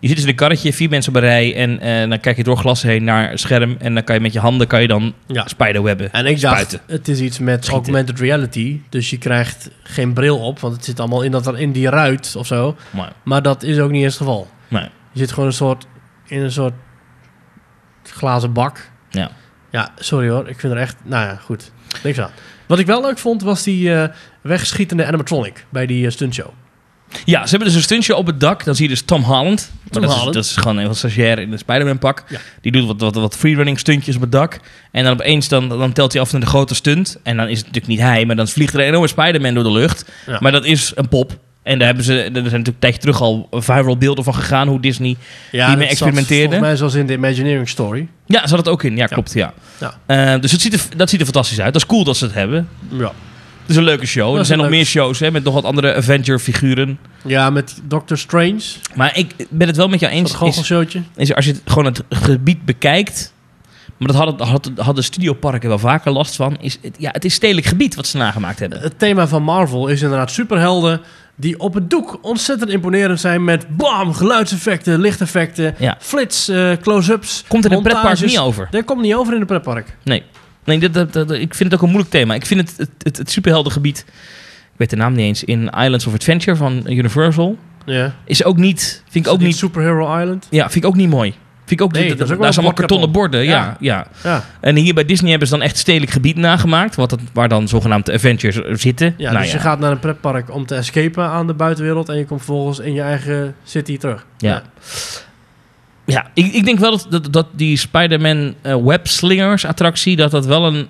Je zit dus in een karretje, vier mensen op een rij en eh, dan kijk je door glas heen naar scherm en dan kan je met je handen kan je dan Ja. spiderwebben. En ik dacht, Spuiten. het is iets met Schieten. augmented reality. Dus je krijgt geen bril op, want het zit allemaal in, dat, in die ruit of zo. Maar, Maar dat is ook niet eens het geval. nee. Je zit gewoon een soort, in een soort glazen bak. Ja. Ja, sorry hoor. Ik vind er echt... Nou ja, goed. Niks aan. Wat ik wel leuk vond, was die eh, wegschietende animatronic bij die eh, stuntshow. Ja, ze hebben dus een stuntje op het dak. Dan zie je dus Tom Holland. Tom dat, Holland. Is, dat is gewoon een stagiair in een Spider-Man pak. Ja. Die doet wat, wat, wat freerunning stuntjes op het dak. En dan opeens dan, dan telt hij af naar de grote stunt. En dan is het natuurlijk niet hij, maar dan vliegt er een enorme Spider-Man door de lucht. Ja. Maar dat is een pop. En daar hebben ze, er zijn natuurlijk een tijdje terug al viral beelden van gegaan. Hoe Disney... Ja, Die mee dat zat experimenteerde. Volgens mij zoals in de Imagineering Story. Ja, zat het ook in. Ja, klopt. Ja. Ja. Eh, dus het ziet er, dat ziet er fantastisch uit. Dat is cool dat ze het hebben. Ja. Het is een leuke show. Er zijn een nog leuk- meer shows hè, met nog wat andere Avenger-figuren. Ja, met Doctor Strange. Maar ik ben het wel met jou Eens, dat Is, is als je het, gewoon het gebied bekijkt, maar dat hadden, hadden studioparken wel vaker last van, is het, ja, het is stedelijk gebied wat ze nagemaakt hebben. Het thema van Marvel is inderdaad superhelden die op het doek ontzettend imponerend zijn met bam, geluidseffecten, lichteffecten, Ja. flits, eh, close-ups. Komt er in een pretpark niet over. Dat komt niet over in een pretpark. Nee, nee dat, dat, dat- ik vind het ook een moeilijk thema. Ik vind het, het, het, het superheldengebied, ik weet de naam niet eens, in Islands of Adventure van Universal, Ja. is ook niet, vind ik ook niet, Superhero Island. ja, vind ik ook niet mooi. Vind ik ook Nee, dat daar zijn allemaal kartonnen borden, ja. Ja. ja. Ja, En hier bij Disney hebben ze dan echt stedelijk gebied nagemaakt, wat het, waar dan zogenaamd Avengers zitten. ja Nou dus je gaat naar een pretpark om te escapen aan de buitenwereld en je komt vervolgens in je eigen city terug. Ja. Ja, ik, ik denk wel dat, dat, dat die Spider-Man eh, webslingers attractie, dat dat wel een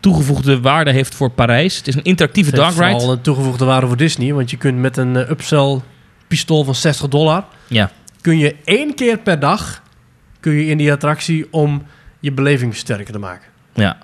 toegevoegde waarde heeft voor Parijs. Het is een interactieve Het dark ride. vooral een toegevoegde waarde voor Disney, want je kunt met een eh, upsell pistool van 60 dollar, Ja. kun je één keer per dag kun je in die attractie om je beleving sterker te maken. Ja.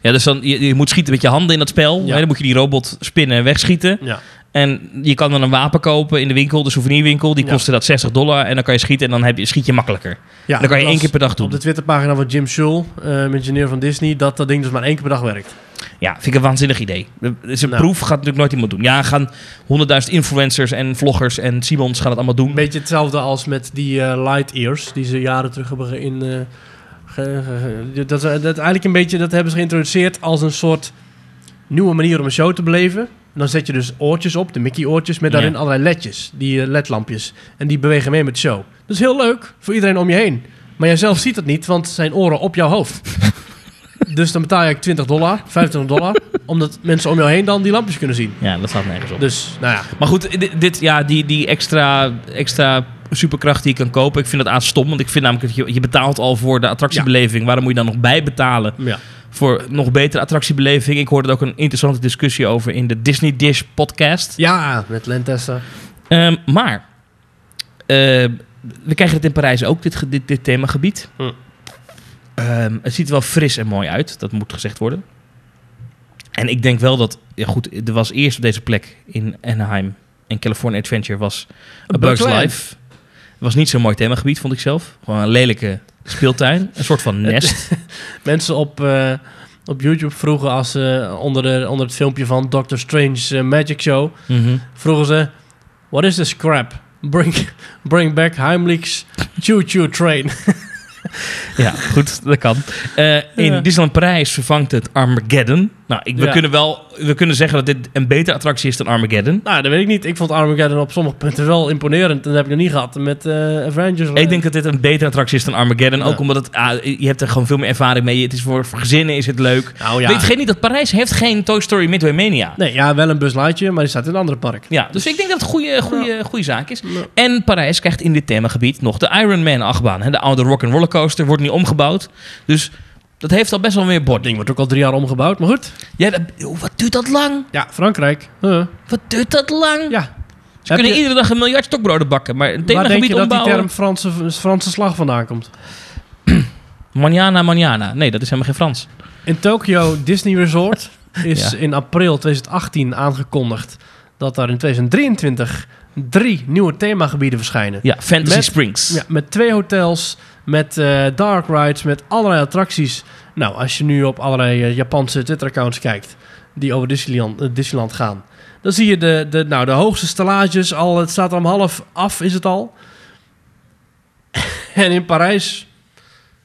Ja, dus dan, je, je moet schieten met je handen in dat spel. Ja. Hè, dan moet je die robot spinnen en wegschieten. Ja. En je kan dan een wapen kopen in de winkel, de souvenirwinkel. Die Ja. kostte dat 60 dollar. En dan kan je schieten en dan heb je, schiet je makkelijker. Ja, dan kan je één keer per dag doen. Op de Twitterpagina van Jim Schul, uh, engineer van Disney, dat dat ding dus maar één keer per dag werkt. Ja, vind ik een waanzinnig idee. Is een Nou. proef, gaat natuurlijk nooit iemand doen. Ja, gaan honderdduizend influencers en vloggers en Simons gaan het allemaal doen. Een beetje hetzelfde als met die eh, light ears, die ze jaren terug hebben in. eh, ge- ge- ge- dat, dat, eigenlijk een beetje, dat hebben ze geïntroduceerd als een soort nieuwe manier om een show te beleven. Dan zet je dus oortjes op, de Mickey oortjes, met daarin Ja. allerlei ledjes, die eh, ledlampjes. En die bewegen mee met de show. Dat is heel leuk voor iedereen om je heen. Maar jijzelf ziet het niet, want zijn oren op jouw hoofd. dus dan betaal je 20 dollar, 25 dollar, omdat mensen om jou heen dan die lampjes kunnen zien. Ja, dat staat nergens op. Dus, nou ja, Maar goed, dit, dit- ja, die, die extra, extra superkracht die je kan kopen, ik vind dat aan stom. Want ik vind namelijk dat je, je betaalt al voor de attractiebeleving. Waarom moet je dan nog bij betalen ja. Voor nog betere attractiebeleving? Ik hoorde er ook een interessante discussie over in de Disney Dish podcast. Ja, met Lentessa. Ehm, maar eh, we krijgen het in Parijs ook, dit, dit, dit themagebied. Hm. Ehm, het ziet er wel fris en mooi uit, dat moet gezegd worden. En ik denk wel dat, ja goed, er was eerst op deze plek in Anaheim en California Adventure was A Bug's. Life. Het was niet zo'n mooi themagebied, vond ik zelf. Gewoon een lelijke speeltuin, een soort van nest. Mensen op, eh, op YouTube vroegen als ze onder, de, onder het filmpje van Doctor Strange eh, Magic Show, Mhm. vroegen ze, what is this crap? Bring, bring back Heimlich's choo-choo train. Ja, goed, dat kan. Eh, in Ja. Disneyland Parijs vervangt het Armageddon. Nou, ik, we, Ja. kunnen wel, we kunnen zeggen dat dit een betere attractie is dan Armageddon. nou, dat weet ik niet. Ik vond Armageddon op sommige punten wel imponerend. En dat heb ik nog niet gehad met eh, Avengers. Ik denk dat dit een betere attractie is dan Armageddon. Ja. Ook omdat het, ah, je hebt er gewoon veel meer ervaring mee. Het is voor, voor gezinnen is het leuk. Nou ja. Weet niet dat Parijs heeft geen Toy Story Midway Mania. Nee, ja, wel een buslightje, maar die staat in een andere park. Ja, dus ik denk dat het een goede, goede, goede zaak is. En Parijs krijgt in dit themagebied nog de Iron Man achtbaan. hè. De oude rock roller coaster wordt nu omgebouwd. Dus dat heeft al best wel meer bord. ding wordt ook al drie jaar omgebouwd, maar goed. Ja, dat- oh, wat duurt dat lang? Ja, Frankrijk. Huh. Wat duurt dat lang? Ja. Ze Heb kunnen je- iedere dag een miljard stokbroden bakken. Maar een Waar denk themagebied je dat die term Franse, Franse slag vandaan komt? Manjana, manjana. Nee, dat is helemaal geen Frans. In Tokyo Disney Resort is Ja. in april 2018 aangekondigd dat daar in 2023 drie nieuwe themagebieden verschijnen. Ja, Fantasy Met- Springs. Ja, met twee hotels, met eh, dark rides, met allerlei attracties. Nou, als je nu op allerlei eh, Japanse Twitter-accounts kijkt die over Disneyland, eh, Disneyland gaan, dan zie je de, de, nou, de hoogste stellages al. Het staat er om half af, is het al. en in Parijs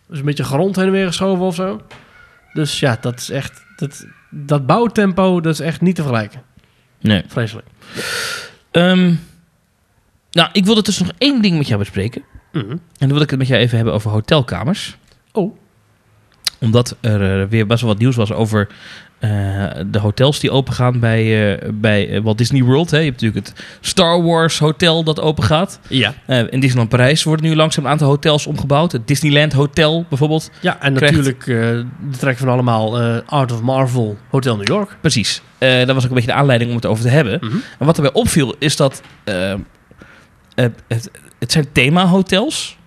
is een beetje grond heen en weer geschoven of zo. Dus ja, dat is echt. Dat, dat bouwtempo, dat is echt niet te vergelijken. Nee. Vreselijk. Ehm, nou, ik wilde dus nog één ding met jou bespreken. Mhm. En dan wil ik het met jou even hebben over hotelkamers. Oh. Omdat er eh, weer best wel wat nieuws was over eh, de hotels die opengaan bij, eh, bij Walt Disney World. Hè. Je hebt natuurlijk het Star Wars Hotel dat open gaat. Ja. In Disneyland Parijs worden nu langzaam een aantal hotels omgebouwd. Het Disneyland Hotel bijvoorbeeld. Ja, en Krijgt- natuurlijk de trek van allemaal Art of Marvel Hotel New York. Precies. Dat was ook een beetje de aanleiding om het over te hebben. Mhm. En wat erbij opviel is dat het, het zijn themahotels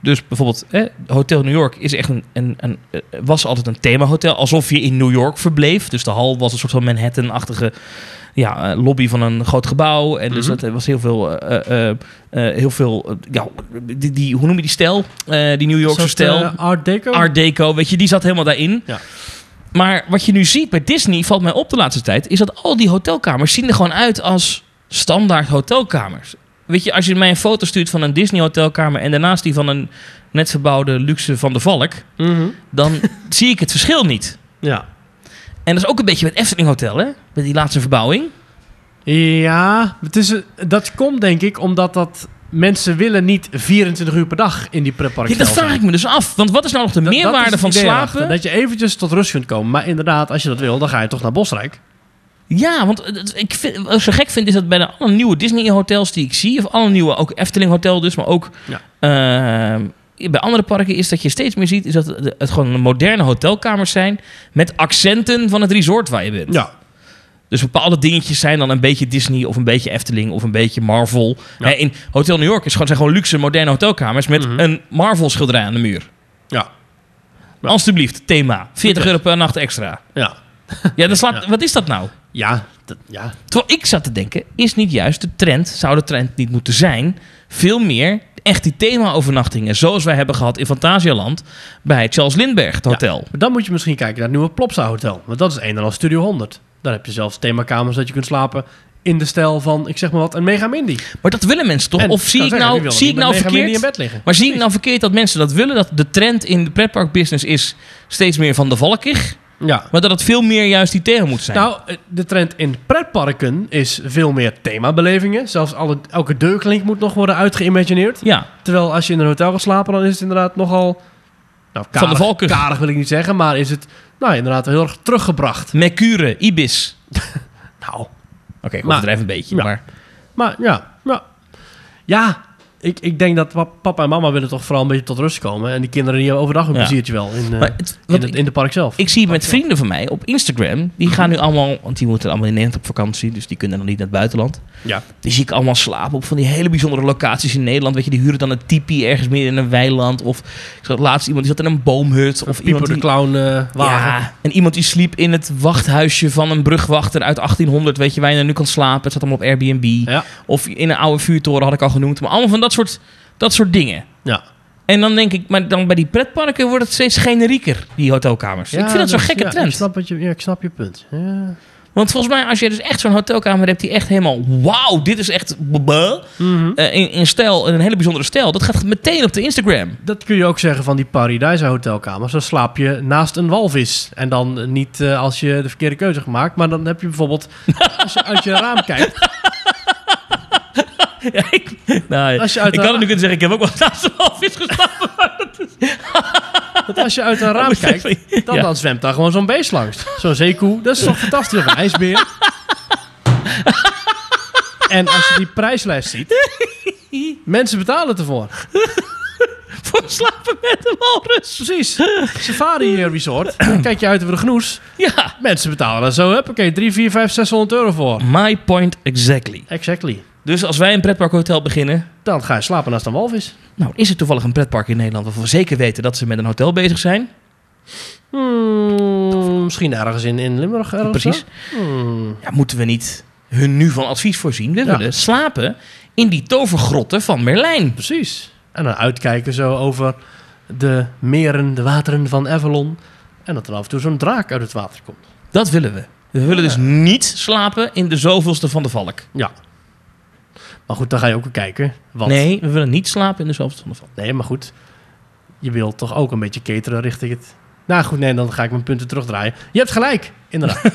Dus bijvoorbeeld, Hotel New York is echt een, een, een, eh, was altijd een themahotel. Alsof je in New York verbleef. Dus de hal was een soort van Manhattan-achtige ja, eh, lobby van een groot gebouw. En dus Mhm. dat was heel veel, eh, eh, eh, heel veel eh, ja, die, die, hoe noem je die stijl? Eh, die New Yorkse stijl. eh, Art Deco? Art Deco, weet je, die zat helemaal daarin. Ja. Maar wat je nu ziet bij Disney, valt mij op de laatste tijd, is dat al die hotelkamers zien er gewoon uit als standaard hotelkamers. Weet je, als je mij een foto stuurt van een Disney hotelkamer en daarnaast die van een net verbouwde luxe van de Valk, Mhm. dan zie ik het verschil niet. Ja. En dat is ook een beetje met Efteling Hotel, hè? Met die laatste verbouwing. Ja, het is, dat komt denk ik omdat dat mensen willen niet 24 uur per dag in die pretpark Ja, dat vraag ik me dus af. Want wat is nou nog de Dat- meerwaarde van slapen? Dat je eventjes tot rust kunt komen. Maar inderdaad, als je dat wil, dan ga je toch naar Bosrijk. Ja, want het- ik vind, wat ik zo gek vind is dat bij de alle nieuwe Disney hotels die ik zie, of alle nieuwe, ook Efteling Hotel dus, maar ook Ja. eh, bij andere parken is dat je steeds meer ziet is dat het, het gewoon moderne hotelkamers zijn met accenten van het resort waar je bent. Ja. Dus bepaalde dingetjes zijn dan een beetje Disney of een beetje Efteling of een beetje Marvel. Ja. In Hotel New York is gewoon, zijn gewoon luxe moderne hotelkamers met Mhm. een Marvel schilderij aan de muur. Ja. Ja. Alsjeblieft, thema. 40 Goed, euro per nacht extra. Ja. Ja, dat slaat, Ja. wat is dat nou? Ja. Dat, ja. Terwijl ik zat te denken, is niet juist de trend, zou de trend niet moeten zijn, veel meer echt die thema-overnachtingen, zoals wij hebben gehad in Fantasialand bij het Charles Lindbergh het hotel. Maar dan moet je misschien kijken naar het nieuwe Plopsa Hotel. Want dat is een en al Studio 100. Daar heb je zelfs themakamers dat je kunt slapen in de stijl van, ik zeg maar wat, een Mega Mindy. Maar dat willen mensen toch? En, of kan zie ik zeggen, nou, zie ik nou verkeerd? in bed liggen. Maar zie ik nou verkeerd dat mensen dat willen? Dat de trend in de pretparkbusiness is steeds meer van de valkig, Ja. maar dat het veel meer juist die thema moet zijn. Nou, eh, de trend in pretparken is veel meer themabelevingen. Zelfs alle, elke deurklink moet nog worden uitgeïmagineerd. ja, Terwijl als je in een hotel gaat slapen, dan is het inderdaad nogal... Nou, Van de valken. Karig wil ik niet zeggen, maar is het nou, inderdaad heel erg teruggebracht. Mercure, Ibis. Nou, Oké, ik Maar- overdrijf een beetje, Ja. maar... maar ja, ja. Ja, ik, ik denk dat pa- papa en mama willen toch vooral een beetje tot rust komen. En die kinderen die hebben overdag een Ja. pleziertje wel in, eh, het, in, het, in de park zelf. Ik zie met vrienden van mij op Instagram, die gaan nu allemaal, want die moeten allemaal in Nederland op vakantie, dus die kunnen nog niet naar het buitenland. Ja. Die zie ik allemaal slapen op van die hele bijzondere locaties in Nederland. Weet je, die huren dan een tipi ergens midden in een weiland. Of ik zag laatst iemand die zat in een boomhut. Of Of iemand Pieper de die, Clown eh, wagen. ja, en iemand die sliep in het wachthuisje van een brugwachter uit 1800. Weet je, waar je nu kan slapen. Het zat allemaal op Airbnb. Ja. Of in een oude vuurtoren had ik al genoemd. Maar allemaal van dat soort, dat soort dingen. Ja. En dan denk ik, maar dan bij die pretparken wordt het steeds generieker, die hotelkamers. ik vind dat zo'n gekke ja, trend. Ik snap, wat je, ja, ik snap je punt. Ja. Want volgens mij, als je dus echt zo'n hotelkamer hebt die echt helemaal... Wauw, dit is echt... Mhm. eh, in, in stijl, in een hele bijzondere stijl. Dat gaat meteen op de Instagram. Dat kun je ook zeggen van die Paradise hotelkamers. Dan slaap je naast een walvis. En dan niet eh, als je de verkeerde keuze gemaakt. Maar dan heb je bijvoorbeeld, als je uit je raam kijkt... Ja, ik, nou, Als je uit ik de had het nu kunnen zeggen, ik heb ook wel naast een walvis geslapen. Want als je uit een raam kijkt, dan, ja. dan zwemt daar gewoon zo'n beest langs. Zo'n zeekoe, dat is toch fantastisch. Of een ijsbeer. en als je die prijslijst ziet, mensen betalen ervoor. Voor slapen met een walrus. Precies. Safari Resort, kijk je uit over de genoes. Ja. Mensen betalen er zo, oké, 3, 4, 5, 600 euro voor. My point exactly. Exactly. Dus als wij een pretparkhotel beginnen... Dan ga je slapen naast een walvis. Nou, is er toevallig een pretpark in Nederland... waarvan we zeker weten dat ze met een hotel bezig zijn? Hmm, misschien ergens in, in Limburg. Ergens Precies. Hmm. Ja, moeten we niet hun nu van advies voorzien? We Ja. willen slapen in die tovergrotten van Merlijn. Precies. En dan uitkijken zo over de meren, de wateren van Avalon. En dat er af en toe zo'n draak uit het water komt. Dat willen we. We willen dus niet slapen in de zoveelste van de valk. Ja. Maar goed, dan ga je ook kijken. Want, Nee, we willen niet slapen in de zoveelste van. Nee, maar goed. Je wilt toch ook een beetje cateren richting het... Nou goed, nee, dan ga ik mijn punten terugdraaien. Je hebt gelijk, inderdaad.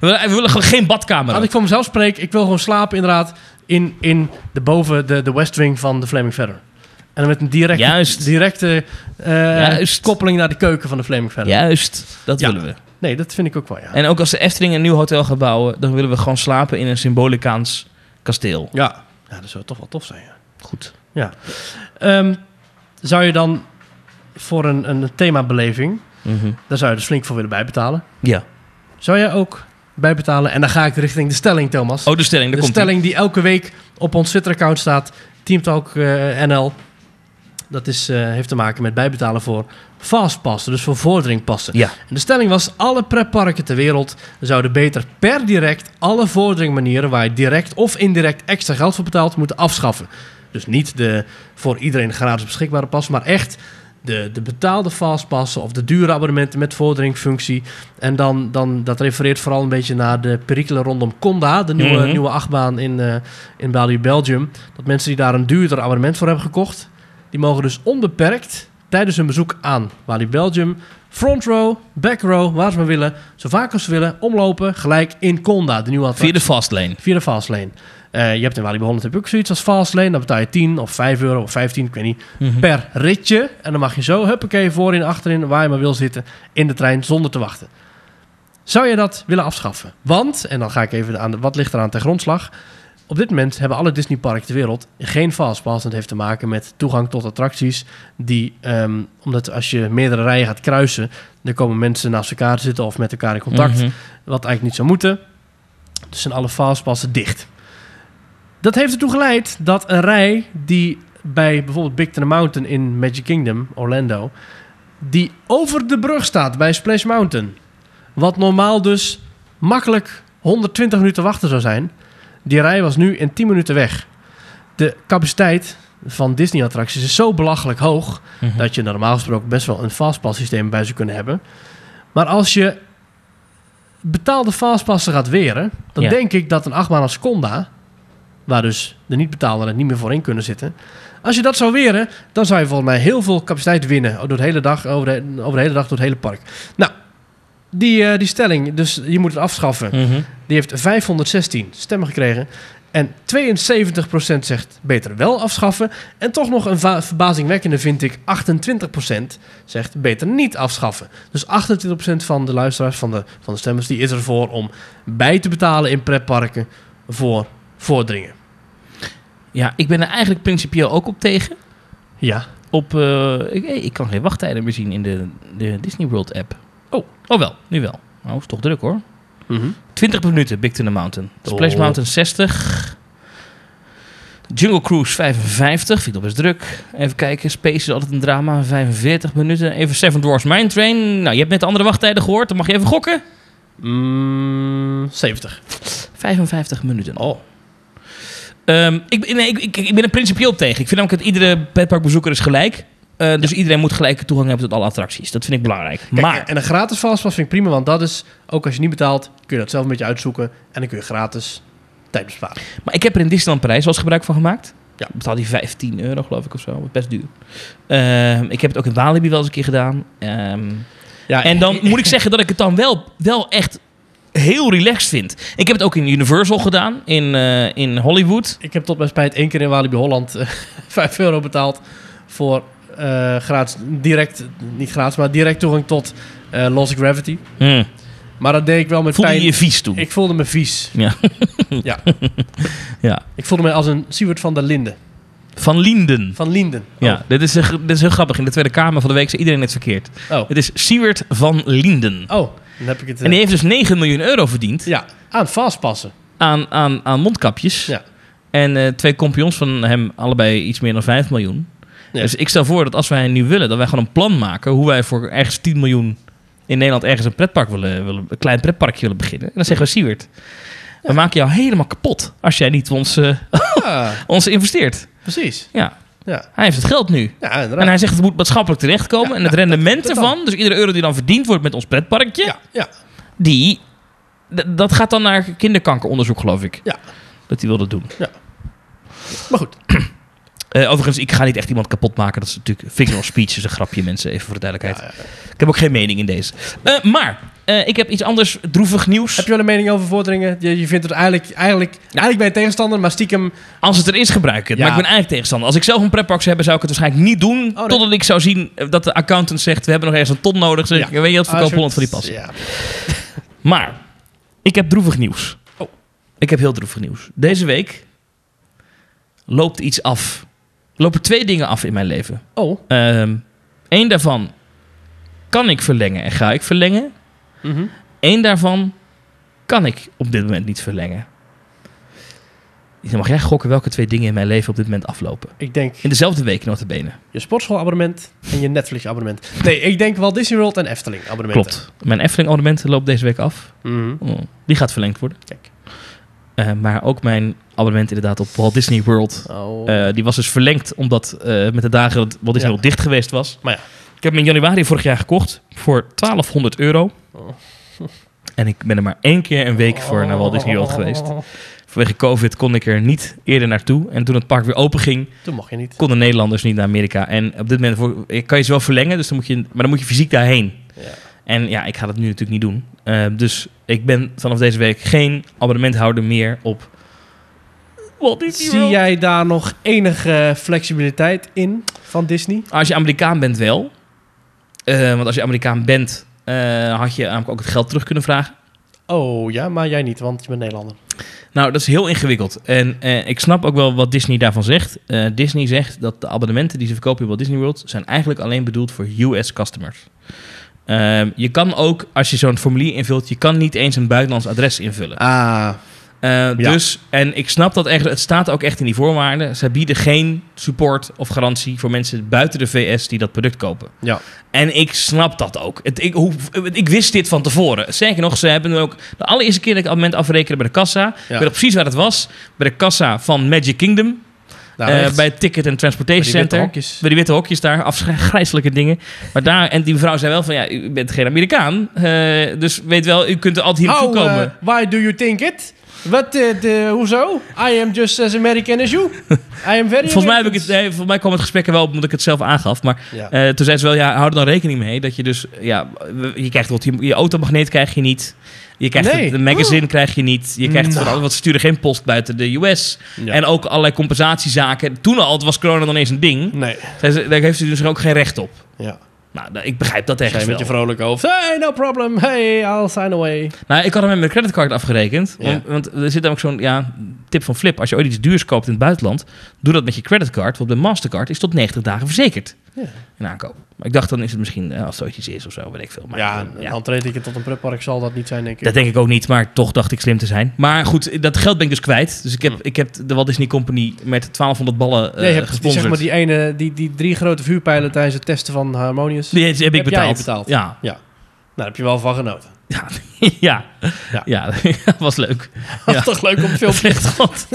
We willen, gewoon geen badkamer. Als ik voor mezelf spreek, ik wil gewoon slapen inderdaad in, in de boven de, de West Wing van de Flaming Feather. En dan met een directe, Juist. directe eh, Juist. koppeling naar de keuken van de Flaming Feather. Juist, dat Ja. willen we. Nee, dat vind ik ook wel, ja. En ook als de Efteling een nieuw hotel gaat bouwen, dan willen we gewoon slapen in een symbolicaans kasteel. Ja. ja, dat zou toch wel tof zijn, ja. Goed. Ehm, zou je dan voor een, een themabeleving, Mhm. daar zou je dus flink voor willen bijbetalen. Ja. Zou jij ook bijbetalen? En dan ga ik richting de stelling, Thomas. Oh, de stelling, daar de komt stelling die elke week op ons Twitter-account staat, Teamtalk eh, NL. Dat is, eh, heeft te maken met bijbetalen voor fastpassen, dus voor vorderingpassen. Ja. En de stelling was, alle pretparken ter wereld zouden beter per direct alle vorderingmanieren waar je direct of indirect extra geld voor betaalt, moeten afschaffen. Dus niet de voor iedereen gratis beschikbare pas, maar echt de, de betaalde fastpassen of de dure abonnementen met vorderingfunctie. En dan, dan, dat refereert vooral een beetje naar de perikelen rondom Conda, de nieuwe, Mhm. nieuwe achtbaan in, eh in Bali, Belgium. Dat mensen die daar een duurder abonnement voor hebben gekocht, die mogen dus onbeperkt tijdens hun bezoek aan Bali, Belgium, front row, back row, waar ze maar willen, zo vaak als ze willen, omlopen, gelijk in Conda, de nieuwe Via attractie. de fastlane. Via de Fastlane. Eh, je hebt in Walibi Holland heb je ook zoiets als Fastlane. Dan betaal je 10 of 5 euro of 15, ik weet niet, Mhm. per ritje. En dan mag je zo, huppakee, voorin, achterin, waar je maar wil zitten, in de trein zonder te wachten. Zou je dat willen afschaffen? Want, en dan ga ik even aan de, wat ligt eraan ten grondslag. Op dit moment hebben alle Disneyparken ter wereld geen fastpass. Dat heeft te maken met toegang tot attracties. Die, ehm, omdat als je meerdere rijen gaat kruisen, dan komen mensen naast elkaar te zitten of met elkaar in contact. Mhm. Wat eigenlijk niet zou moeten. Dus zijn alle fastpassen dicht. Dat heeft ertoe geleid dat een rij die bij bijvoorbeeld Big Thunder Mountain in Magic Kingdom, Orlando, die over de brug staat bij Splash Mountain. Wat normaal dus makkelijk 120 minuten wachten zou zijn. Die rij was nu in 10 minuten weg. De capaciteit van Disney-attracties is zo belachelijk hoog Mhm. dat je normaal gesproken best wel een fastpass systeem bij zou kunnen hebben. Maar als je betaalde fastpassen gaat weren, dan Ja. denk ik dat een achtbaan als Conda, waar dus de niet betaalde er niet meer voor in kunnen zitten, als je dat zou weren, dan zou je volgens mij heel veel capaciteit winnen door de hele dag, over de, over de hele dag door het hele park. Nou, die, eh, die stelling, dus je moet het afschaffen, Mhm. die heeft 516 stemmen gekregen. En 72% zegt beter wel afschaffen. En toch nog een verbazingwekkende vind ik 28% zegt beter niet afschaffen. Dus 28% van de luisteraars, van de, van de stemmers, die is ervoor om bij te betalen in pretparken voor vorderingen. Ja, ik ben er eigenlijk principieel ook op tegen. Ja. Op, eh, ik, ik kan geen wachttijden meer zien in de, de Disney World app. Oh, oh wel, nu wel. Nou, is toch druk hoor. 20 minuten Big Thunder Mountain. Splash Oh. Mountain 60. Jungle Cruise 55. Vind ik best druk. Even kijken. Space is altijd een drama. 45 minuten. Even Seven Dwarfs Mine Train. Nou, je hebt net de andere wachttijden gehoord. Dan mag je even gokken. Mm, 70. 55 minuten. Oh. Ehm, ik, ben- nee, ik, ik, ik ben er principieel op tegen. Ik vind namelijk dat iedere pretparkbezoeker is gelijk. Eh, dus iedereen moet gelijke toegang hebben tot alle attracties. Dat vind ik belangrijk. Kijk, maar, En een gratis fastpass vind ik prima, want dat is, ook als je niet betaalt, kun je dat zelf een beetje uitzoeken. En dan kun je gratis tijd besparen. maar ik heb er in Disneyland Parijs wel eens gebruik van gemaakt. Ja. Ik betaal die 15 euro geloof ik of zo. Best duur. Ehm, ik heb het ook in Walibi wel eens een keer gedaan. Ehm, Ja, en dan moet ik zeggen dat ik het dan wel, wel echt heel relaxed vind. Ik heb het ook in Universal gedaan. In, eh, in Hollywood. Ik heb tot mijn spijt één keer in Walibi Holland eh, 5 euro betaald voor eh, gratis, direct, niet gratis, maar direct toegang tot eh Lost Gravity. Hm. Maar dat deed ik wel met Voelde pijn. je je vies toen? Ik voelde me vies. Ja. ja. Ja. Ik voelde me als een Siewert van der Linden. Van Linden. Van Linden. Ja, dit is, eh, dit is heel grappig. In de Tweede Kamer van de week zei iedereen het verkeerd. Oh. oh. Het is Siewert van Linden. Oh, dan heb ik het. eh, En die heeft dus 9 miljoen euro verdiend Ja, aan vastpassen. aan, aan, aan mondkapjes. Ja. En eh, twee compagnons van hem, allebei iets meer dan 5 miljoen. Ja. Dus ik stel voor dat als wij nu willen, dat wij gewoon een plan maken hoe wij voor ergens 10 miljoen in Nederland ergens een pretpark willen, willen een klein pretparkje willen beginnen. En dan zeggen we, Siewert, we maken jou helemaal kapot als jij niet ons, eh, Ja, ons investeert. precies. Ja, Ja, hij heeft het geld nu. ja inderdaad. En hij zegt het moet maatschappelijk terechtkomen. Ja, en het ja, rendement dat- dat ervan, dus iedere euro die dan verdiend wordt met ons pretparkje, ja, ja. die, dat gaat dan naar kinderkankeronderzoek, geloof ik. Ja. Dat hij wilde doen. Maar goed. Eh, overigens, ik ga niet echt iemand kapot maken. Dat is natuurlijk figure of speech, is een grapje, mensen, even voor de duidelijkheid. Ik heb ook geen mening in deze. Eh, maar, eh, ik heb iets anders droevig nieuws. Heb je wel een mening over vorderingen? Je, je vindt het eigenlijk, eigenlijk, eigenlijk ben je tegenstander, maar stiekem... Als het er is, gebruik ik het. Ja. Maar ik ben eigenlijk tegenstander. Als ik zelf een pretpark zou hebben, zou ik het waarschijnlijk niet doen. nee. Totdat ik zou zien dat de accountant zegt, we hebben nog ergens een ton nodig. Zeg ik, weet je wat, verkoop je- 100 van die passen. Ja. Maar, ik heb droevig nieuws. Oh. Ik heb heel droevig nieuws. Deze week loopt iets af. Lopen twee dingen af in mijn leven. Oh. Eén daarvan kan ik verlengen en ga ik verlengen. Mhm. Eén daarvan kan ik op dit moment niet verlengen. Dan mag jij gokken welke twee dingen in mijn leven op dit moment aflopen. Ik denk In dezelfde week, notabene. je sportschoolabonnement en je Netflix-abonnement. Nee, ik denk Walt Disney World en Efteling-abonnementen. Klopt. Mijn Efteling-abonnement loopt deze week af. Mhm. Oh, die gaat verlengd worden. Kijk. Eh, maar ook mijn abonnement inderdaad op Walt Disney World. Oh. eh, die was dus verlengd omdat eh, met de dagen dat Walt Disney Ja. World dicht geweest was. Maar ja. Ik heb hem in januari vorig jaar gekocht voor 1200 euro. Oh. En ik ben er maar één keer een week voor naar Walt Disney World geweest. Vanwege COVID kon ik er niet eerder naartoe. En toen het park weer open ging, Toen mag je niet. konden Nederlanders niet naar Amerika. En op dit moment voor, kan je ze wel verlengen, dus dan moet je, maar dan moet je fysiek daarheen. En ja, ik ga dat nu natuurlijk niet doen. Eh, dus ik ben vanaf deze week geen abonnementhouder meer op Walt Disney Zie World. jij daar nog enige flexibiliteit in van Disney? Als je Amerikaan bent wel. Eh, want als je Amerikaan bent, eh, had je namelijk ook het geld terug kunnen vragen. Oh ja, maar jij niet, want je bent Nederlander. Nou, dat is heel ingewikkeld. En ik snap ook wel wat Disney daarvan zegt. Disney zegt dat de abonnementen die ze verkopen in Walt Disney World... zijn eigenlijk alleen bedoeld voor US customers. Ehm, je kan ook, als je zo'n formulier invult... je kan niet eens een buitenlands adres invullen. Ah, Eh, Dus, en ik snap dat echt, het staat ook echt in die voorwaarden. Ze bieden geen support of garantie voor mensen buiten de VS die dat product kopen. ja. En ik snap dat ook. Het, ik, hoe, ik wist dit van tevoren. Zeker nog, ze hebben ook de allereerste keer dat ik abonnement afrekende bij de kassa. Ik weet precies waar het was. Bij de kassa van Magic Kingdom. Daar eh, bij het Ticket and Transportation Bij die witte Center. hokjes. Bij die witte hokjes daar. Afgrijzelijke dingen. Maar daar, en die mevrouw zei wel van, ja, u bent geen Amerikaan. eh, dus weet wel, u kunt er altijd hier naartoe How, komen. why do you think it? Wat, eh, de, hoezo? I am just as American as you. I am very Volgens mij, heb ik het, nee, volgens mij kwam het gesprek er wel op omdat ik het zelf aangaf. Maar Ja. eh, toen zei ze wel, ja, hou er dan rekening mee. Dat je dus, ja, je krijgt wat, je, je automagneet krijg je niet. Je krijgt Nee. de magazine krijg je niet. Je krijgt Nou. van alles, want ze sturen geen post buiten de US. Ja. En ook allerlei compensatiezaken. Toen al was corona dan eens een ding. Nee. Ze, Daar heeft ze dus ook geen recht op. Ja. Nou, da- ik begrijp dat Zij ergens met je wel. vrolijke hoofd. Hey, no problem. Hey, I'll sign away. Nou, ik had hem met mijn creditcard afgerekend. Ja. Want, want er zit namelijk zo'n ja, tip van Flip. Als je ooit iets duurs koopt in het buitenland, doe dat met je creditcard. Want de Mastercard is tot 90 dagen verzekerd. Ja. In aankoop. Maar ik dacht, dan is het misschien, eh, als het ooit iets is of zo, weet ik veel. Maar, Ja, eh, een handreeticket tot een pretpark zal dat niet zijn, denk ik. Dat denk ik ook niet, maar toch dacht ik slim te zijn. Maar goed, dat geld ben ik dus kwijt. Dus ik heb, Hm. ik heb de Walt Disney Company met 1200 ballen eh Nee, je hebt die, gesponsord. zeg maar die ene, die, die drie grote vuurpijlen tijdens het testen van Harmonious. Die heb, ik Heb jij betaald. betaald? Ja. Nou, daar heb je wel van genoten. Ja. ja. Ja. Ja. was leuk. Dat Ja. is toch leuk om is echt god.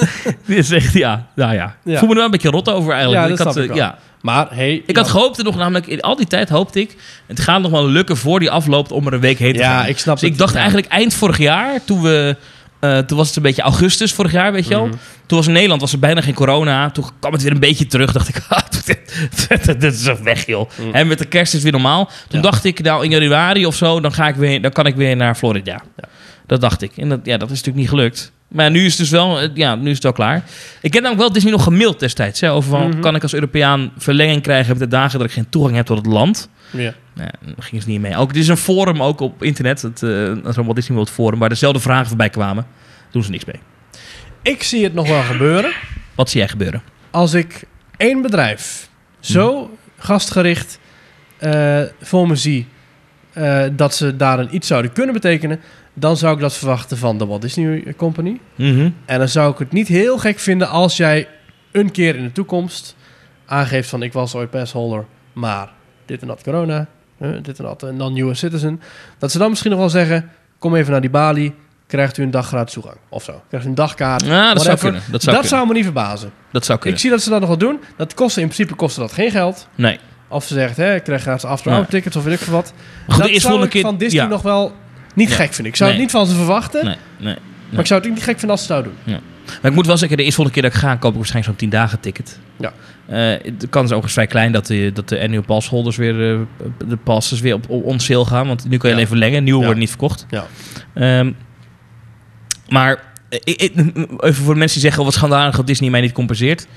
Dit is echt, ja. Nou ja. Ja. Ik voel me er wel een beetje rot over eigenlijk. Ja, ik had, ik eh, ja. Maar hey, Ik had gehoopt er nog namelijk, in al die tijd hoopte ik, het gaat nog wel lukken voor die afloopt om er een week heen te Ja, gaan. ik snap Dus ik dacht Ja. eigenlijk eind vorig jaar, toen we, eh, toen was het een beetje augustus vorig jaar, weet je wel. Mhm. Toen was in Nederland was er bijna geen corona. Toen kwam het weer een beetje terug. Dacht ik, ah, dit, dit is toch weg, joh. Mm. En met de kerst is het weer normaal. Toen Ja. dacht ik, nou in januari of zo, dan, ga ik weer, dan kan ik weer naar Florida. Ja. Dat dacht ik. En dat, ja, dat is natuurlijk niet gelukt. Maar nu is het dus wel, eh, ja, nu is het wel klaar. Ik heb namelijk wel Disney nog gemaild destijds. Hè, over van, Mhm. kan ik als Europeaan verlenging krijgen met de dagen dat ik geen toegang heb tot het land? Ja. Nou, daar gingen ze niet mee. Ook, er is een forum ook op internet, het, uh, het Walt Disney World Forum, waar dezelfde vragen voorbij kwamen. Doen ze niks mee. Ik zie het nog wel gebeuren Wat zie jij gebeuren? als ik één bedrijf zo gastgericht eh, voor me zie dat ze daarin iets zouden kunnen betekenen, dan zou ik dat verwachten van de Walt Disney Company. Mhm. En dan zou ik het niet heel gek vinden als jij een keer in de toekomst aangeeft van ik was ooit passholder, maar dit en dat corona, dit en dat een non-US citizen. Dat ze dan misschien nog wel zeggen, kom even naar die balie, krijgt u een dag gratis toegang of zo. Krijgt u een dagkaart. Ja, dat zou kunnen. Dat zou, kunnen. zou me niet verbazen. dat zou kunnen. Ik zie dat ze dat nog wel doen. Dat kostte in principe kostte dat geen geld. Nee. Of ze zegt, hè, ik krijg gratis Ja. tickets of weet ik veel wat. Goed, dat de eerste zou ik keer... van Disney ja. nog wel niet Ja. gek vinden. Ik zou Nee. het niet van ze verwachten, Nee, nee. maar ik zou het ook niet gek vinden als ze het zouden doen. Maar ik moet wel zeggen, de eerste volgende keer dat ik ga, koop ik waarschijnlijk zo'n 10 dagen ticket. Ja. Eh, de kans is overigens vrij klein dat de, dat de annual pass holders weer, eh, de passes weer op, op on sale gaan. Want nu kan je Ja. alleen verlengen, nieuwe Ja. worden niet verkocht. Ja. Ehm, maar eh, ik- ik- even voor de mensen die zeggen, oh, wat schandalig dat Disney mij niet compenseert.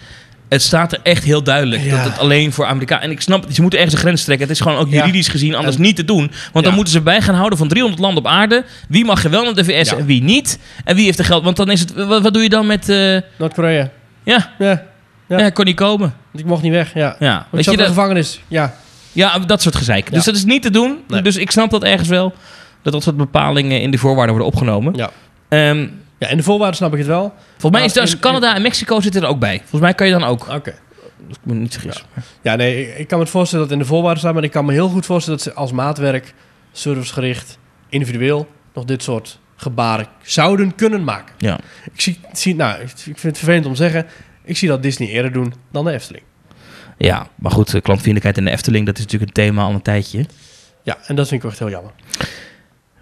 Het staat er echt heel duidelijk Ja. dat het alleen voor Amerika... En ik snap het, ze moeten ergens een grens trekken. Het is gewoon ook Ja. juridisch gezien anders En- niet te doen. Want dan moeten ze bij gaan houden van 300 landen op aarde. Wie mag wel naar de VS en wie niet? En wie heeft er geld? Want dan is het... Wat, wat doe je dan met... eh, Noord-Korea. ja, Ja, ja. Ja. kon niet komen. ik mocht niet weg. Ja. Ja, Want weet je, in de dat, gevangenis. Ja. ja, dat soort gezeik. Dus dat is niet te doen. Nee. Dus ik snap dat ergens wel. Dat dat soort bepalingen in de voorwaarden worden opgenomen. Ja. Ehm, Ja, in de voorwaarden snap ik het wel. Volgens mij is dus in- Canada en Mexico zitten er ook bij. Volgens mij kan je dan ook. Oké. Ik moet niet vergissen. Ja, nee, ik, ik kan me het voorstellen dat in de voorwaarden staat, maar ik kan me heel goed voorstellen dat ze als maatwerk, servicegericht, individueel, nog dit soort gebaren zouden kunnen maken. Ja. Ik, zie, zie, nou, ik ik vind het vervelend om te zeggen, ik zie dat Disney eerder doen dan de Efteling. ja, maar goed, eh, klantvriendelijkheid en de Efteling, dat is natuurlijk een thema al een tijdje. Ja, en dat vind ik echt heel jammer.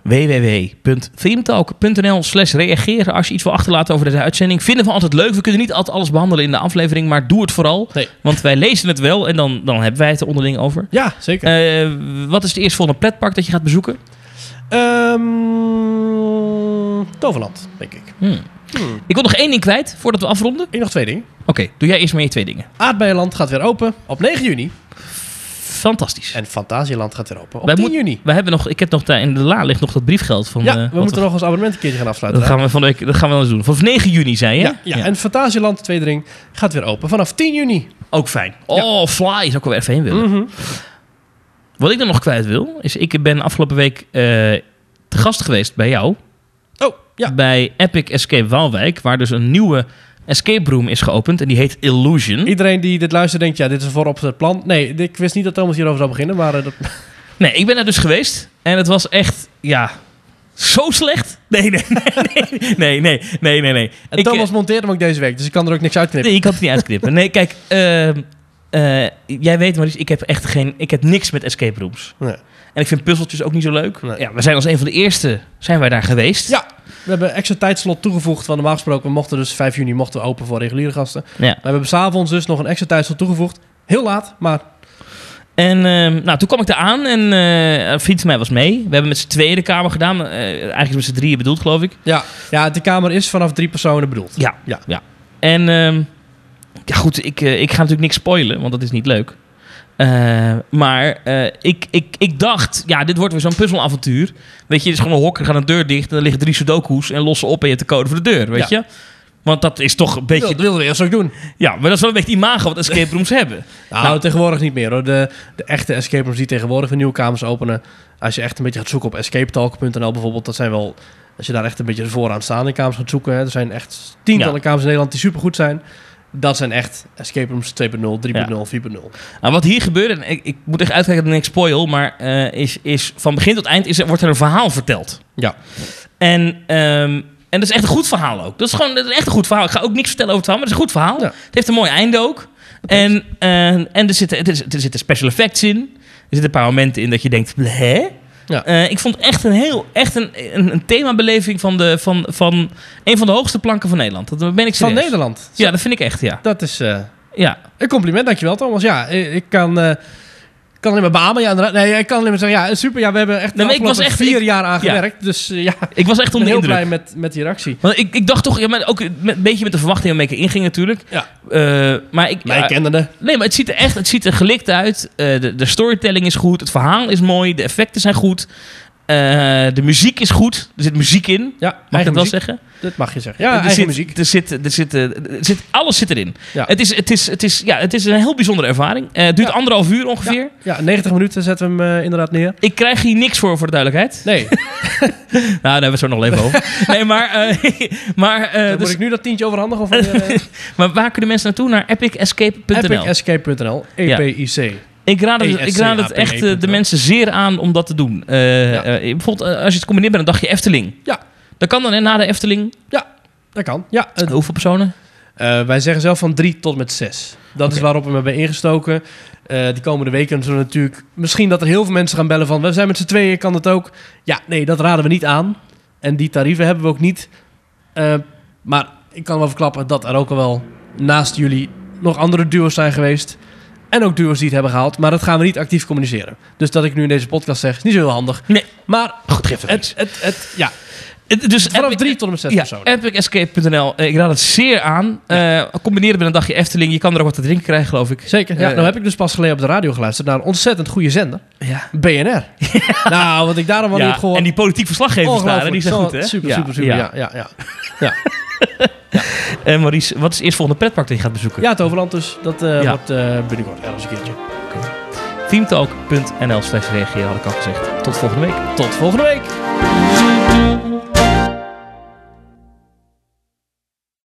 www.themetalk.nl slash reageren als je iets wil achterlaten over deze uitzending. Vinden we altijd leuk. We kunnen niet altijd alles behandelen in de aflevering, maar doe het vooral. Nee. Want wij lezen het wel en dan, dan hebben wij het er onderling over. Ja, zeker. Eh, wat is het eerstvolgende pretpark dat je gaat bezoeken? Ehm, Toverland, denk ik. Hmm. Hmm. Ik wil nog één ding kwijt voordat we afronden. Ik nog twee dingen. Oké, doe jij eerst maar je twee dingen. Aardbeienland gaat weer open op 9 juni. Fantastisch. En Fantasieland gaat weer open op Wij 10 moet- juni. We hebben nog, ik heb nog daar in de la ligt nog dat briefgeld van. Ja, eh, we moeten nog ons abonnement een keertje gaan afsluiten. Dat gaan we van de week, dat gaan we wel eens doen. Vanaf 9 juni zei je? ja, ja, en Fantasieland Tweede Ring gaat weer open vanaf 10 juni. ook fijn. Oh, Fly zou ik wel even heen willen. Mhm. Wat ik dan nog kwijt wil, is ik ben afgelopen week eh, te gast geweest bij jou. Oh, ja. Bij Epic Escape Waalwijk, waar dus een nieuwe escape room is geopend. En die heet Illusion. Iedereen die dit luistert denkt, ja, dit is een vooropgezet plan. Nee, ik wist niet dat Thomas hierover zou beginnen, maar eh, dat... Nee, ik ben daar dus geweest. En het was echt, ja, zo slecht. Nee, nee, nee, nee, nee, nee, nee. nee. En Ik, Thomas eh, monteert hem ook deze week, dus ik kan er ook niks uitknippen. Nee, ik kan het niet uitknippen. Nee, kijk, ehm, eh, jij weet maar, ik heb echt geen, ik heb niks met escape rooms. Nee. En ik vind puzzeltjes ook niet zo leuk. Nee. Ja, we zijn als een van de eerste, zijn wij daar geweest. Ja, we hebben extra tijdslot toegevoegd. Want normaal gesproken, we mochten dus 5 juni mochten we open voor reguliere gasten. Ja. We hebben s'avonds dus nog een extra tijdslot toegevoegd. Heel laat, maar En ehm, nou, toen kwam ik daar aan en eh, een vriend van mij was mee. We hebben met z'n tweeën de kamer gedaan. Eh, eigenlijk met z'n drieën bedoeld, geloof ik. ja, ja, de kamer is vanaf drie personen bedoeld. Ja, Ja. ja. En ehm, ja, goed, ik, eh, ik ga natuurlijk niks spoilen, want dat is niet leuk. Eh, maar eh, ik, ik, ik dacht, ja, dit wordt weer zo'n puzzelavontuur. Weet je, het is gewoon een hok, er gaat een deur dicht... en er liggen drie sudoku's en lossen op en je hebt de code voor de deur, weet Ja. je? Want dat is toch een Dat beetje... wilden we eerst ook doen. Ja, maar dat is wel een beetje die imago wat escape rooms hebben. Nou, tegenwoordig niet meer hoor. De, de echte escape rooms die tegenwoordig weer nieuwe kamers openen. Als je echt een beetje gaat zoeken op escapetalk.nl bijvoorbeeld. Dat zijn wel, als je daar echt een beetje vooraan staande kamers gaat zoeken. Hè, er zijn echt tientallen Ja. kamers in Nederland die supergoed zijn. Dat zijn echt escape rooms 2.0, 3.0, 4.0. Nou, wat hier gebeurt, en ik, ik moet echt uitkijken dat ik spoil, maar eh, is, is van begin tot eind is, er- wordt er een verhaal verteld. Ja. En, ehm, en dat is echt een goed verhaal ook. Dat is gewoon dat is echt een goed verhaal. Ik ga ook niks vertellen over het verhaal, maar het is een goed verhaal. Ja. Het heeft een mooi einde ook. En, eh, en er, zitten, er, er zitten special effects in. Er zitten een paar momenten in dat je denkt, hè? Ja. Eh, ik vond echt een heel echt een, een, een themabeleving van, de, van, van een van de hoogste planken van Nederland. Dat ben ik Van. Nederland. Ja, dat vind ik echt, ja. Dat is eh, ja. een compliment, dankjewel Thomas. Ja, ik ik kan, eh, kan alleen maar beamen. Ja, nee, ik kan alleen maar zeggen, ja, super. Ja, we hebben echt Nee, maar ik was echt- vier ik- jaar aan ja. gewerkt. Dus eh, ja, Ik was echt onder de heel blij met, met die reactie. Want ik, ik dacht toch, ja, maar ook met, een beetje met de verwachting waarmee ik inging natuurlijk. Ja. Eh, maar ik, Mij ja, kennende. nee, maar het ziet er echt, het ziet er gelikt uit. Eh, de, de storytelling is goed, het verhaal is mooi, de effecten zijn goed. Eh, de muziek is goed, er zit muziek in. Ja, Mag ik dat wel zeggen? Dat mag je zeggen. Ja, er eigen zit, muziek. Er zit, er zit, eh, er zit, alles zit erin. Ja. Het, is, het, is, het, is, ja, het is een heel bijzondere ervaring. Eh, het duurt Ja. anderhalf uur ongeveer. Ja, 90 minuten zetten we hem inderdaad neer. Ik krijg hier niks voor, voor de duidelijkheid. Nee, Nou, daar hebben we zo nog even over. Nee, maar, eh, maar, dan dus- moet ik nu dat tientje overhandigen? Of maar waar kunnen mensen naartoe? Naar epicescape.nl. epicescape.nl, EPIC. Ik raad het, ik raad het echt eh, de mensen zeer aan om dat te doen. Eh, Ja. eh, bijvoorbeeld als je het combineert met een dagje Efteling. Ja. Dat kan dan hè, na de Efteling. Dat kan. Ja, Hoeveel personen? wij zeggen zelf van drie tot met zes. Dat is waarop we hem hebben ingestoken. Die komende weken zullen natuurlijk... Misschien dat er heel veel mensen gaan bellen van... We zijn met z'n tweeën, kan het ook? Ja, nee, dat raden we niet aan. En die tarieven hebben we ook niet. Maar ik kan wel verklappen dat er ook al wel naast jullie nog andere duo's zijn geweest. En ook duo's die het hebben gehaald. Maar dat gaan we niet actief communiceren. Dus dat ik nu in deze podcast zeg, is niet zo heel handig. Nee. Maar Goed, geef het, het, het, ja, het. Dus vanaf Epic- drie tot en met zes Ja, personen. epicescape.nl. Eh, ik raad het zeer aan. Eh combineren met een dagje Efteling. Je kan er ook wat te drinken krijgen, geloof ik. Zeker. Ja, Eh, nou heb ik dus pas geleden op de radio geluisterd naar een ontzettend goede zender. Ja. BNR. Nou, wat ik daarom wel niet heb gehoord. en die politiek verslaggevers daar, hè, die zijn Zo- goed, hè? Super, Ja, super, super. ja. Ja, ja, En eh, Maurice, wat is eerst volgende pretpark dat je gaat bezoeken? Ja, het Overland dus. Dat uh, wordt eh, binnenkort ergens een keertje. Okay. Teamtalk.nl slash regio had ik al gezegd. Tot volgende week. Tot volgende week.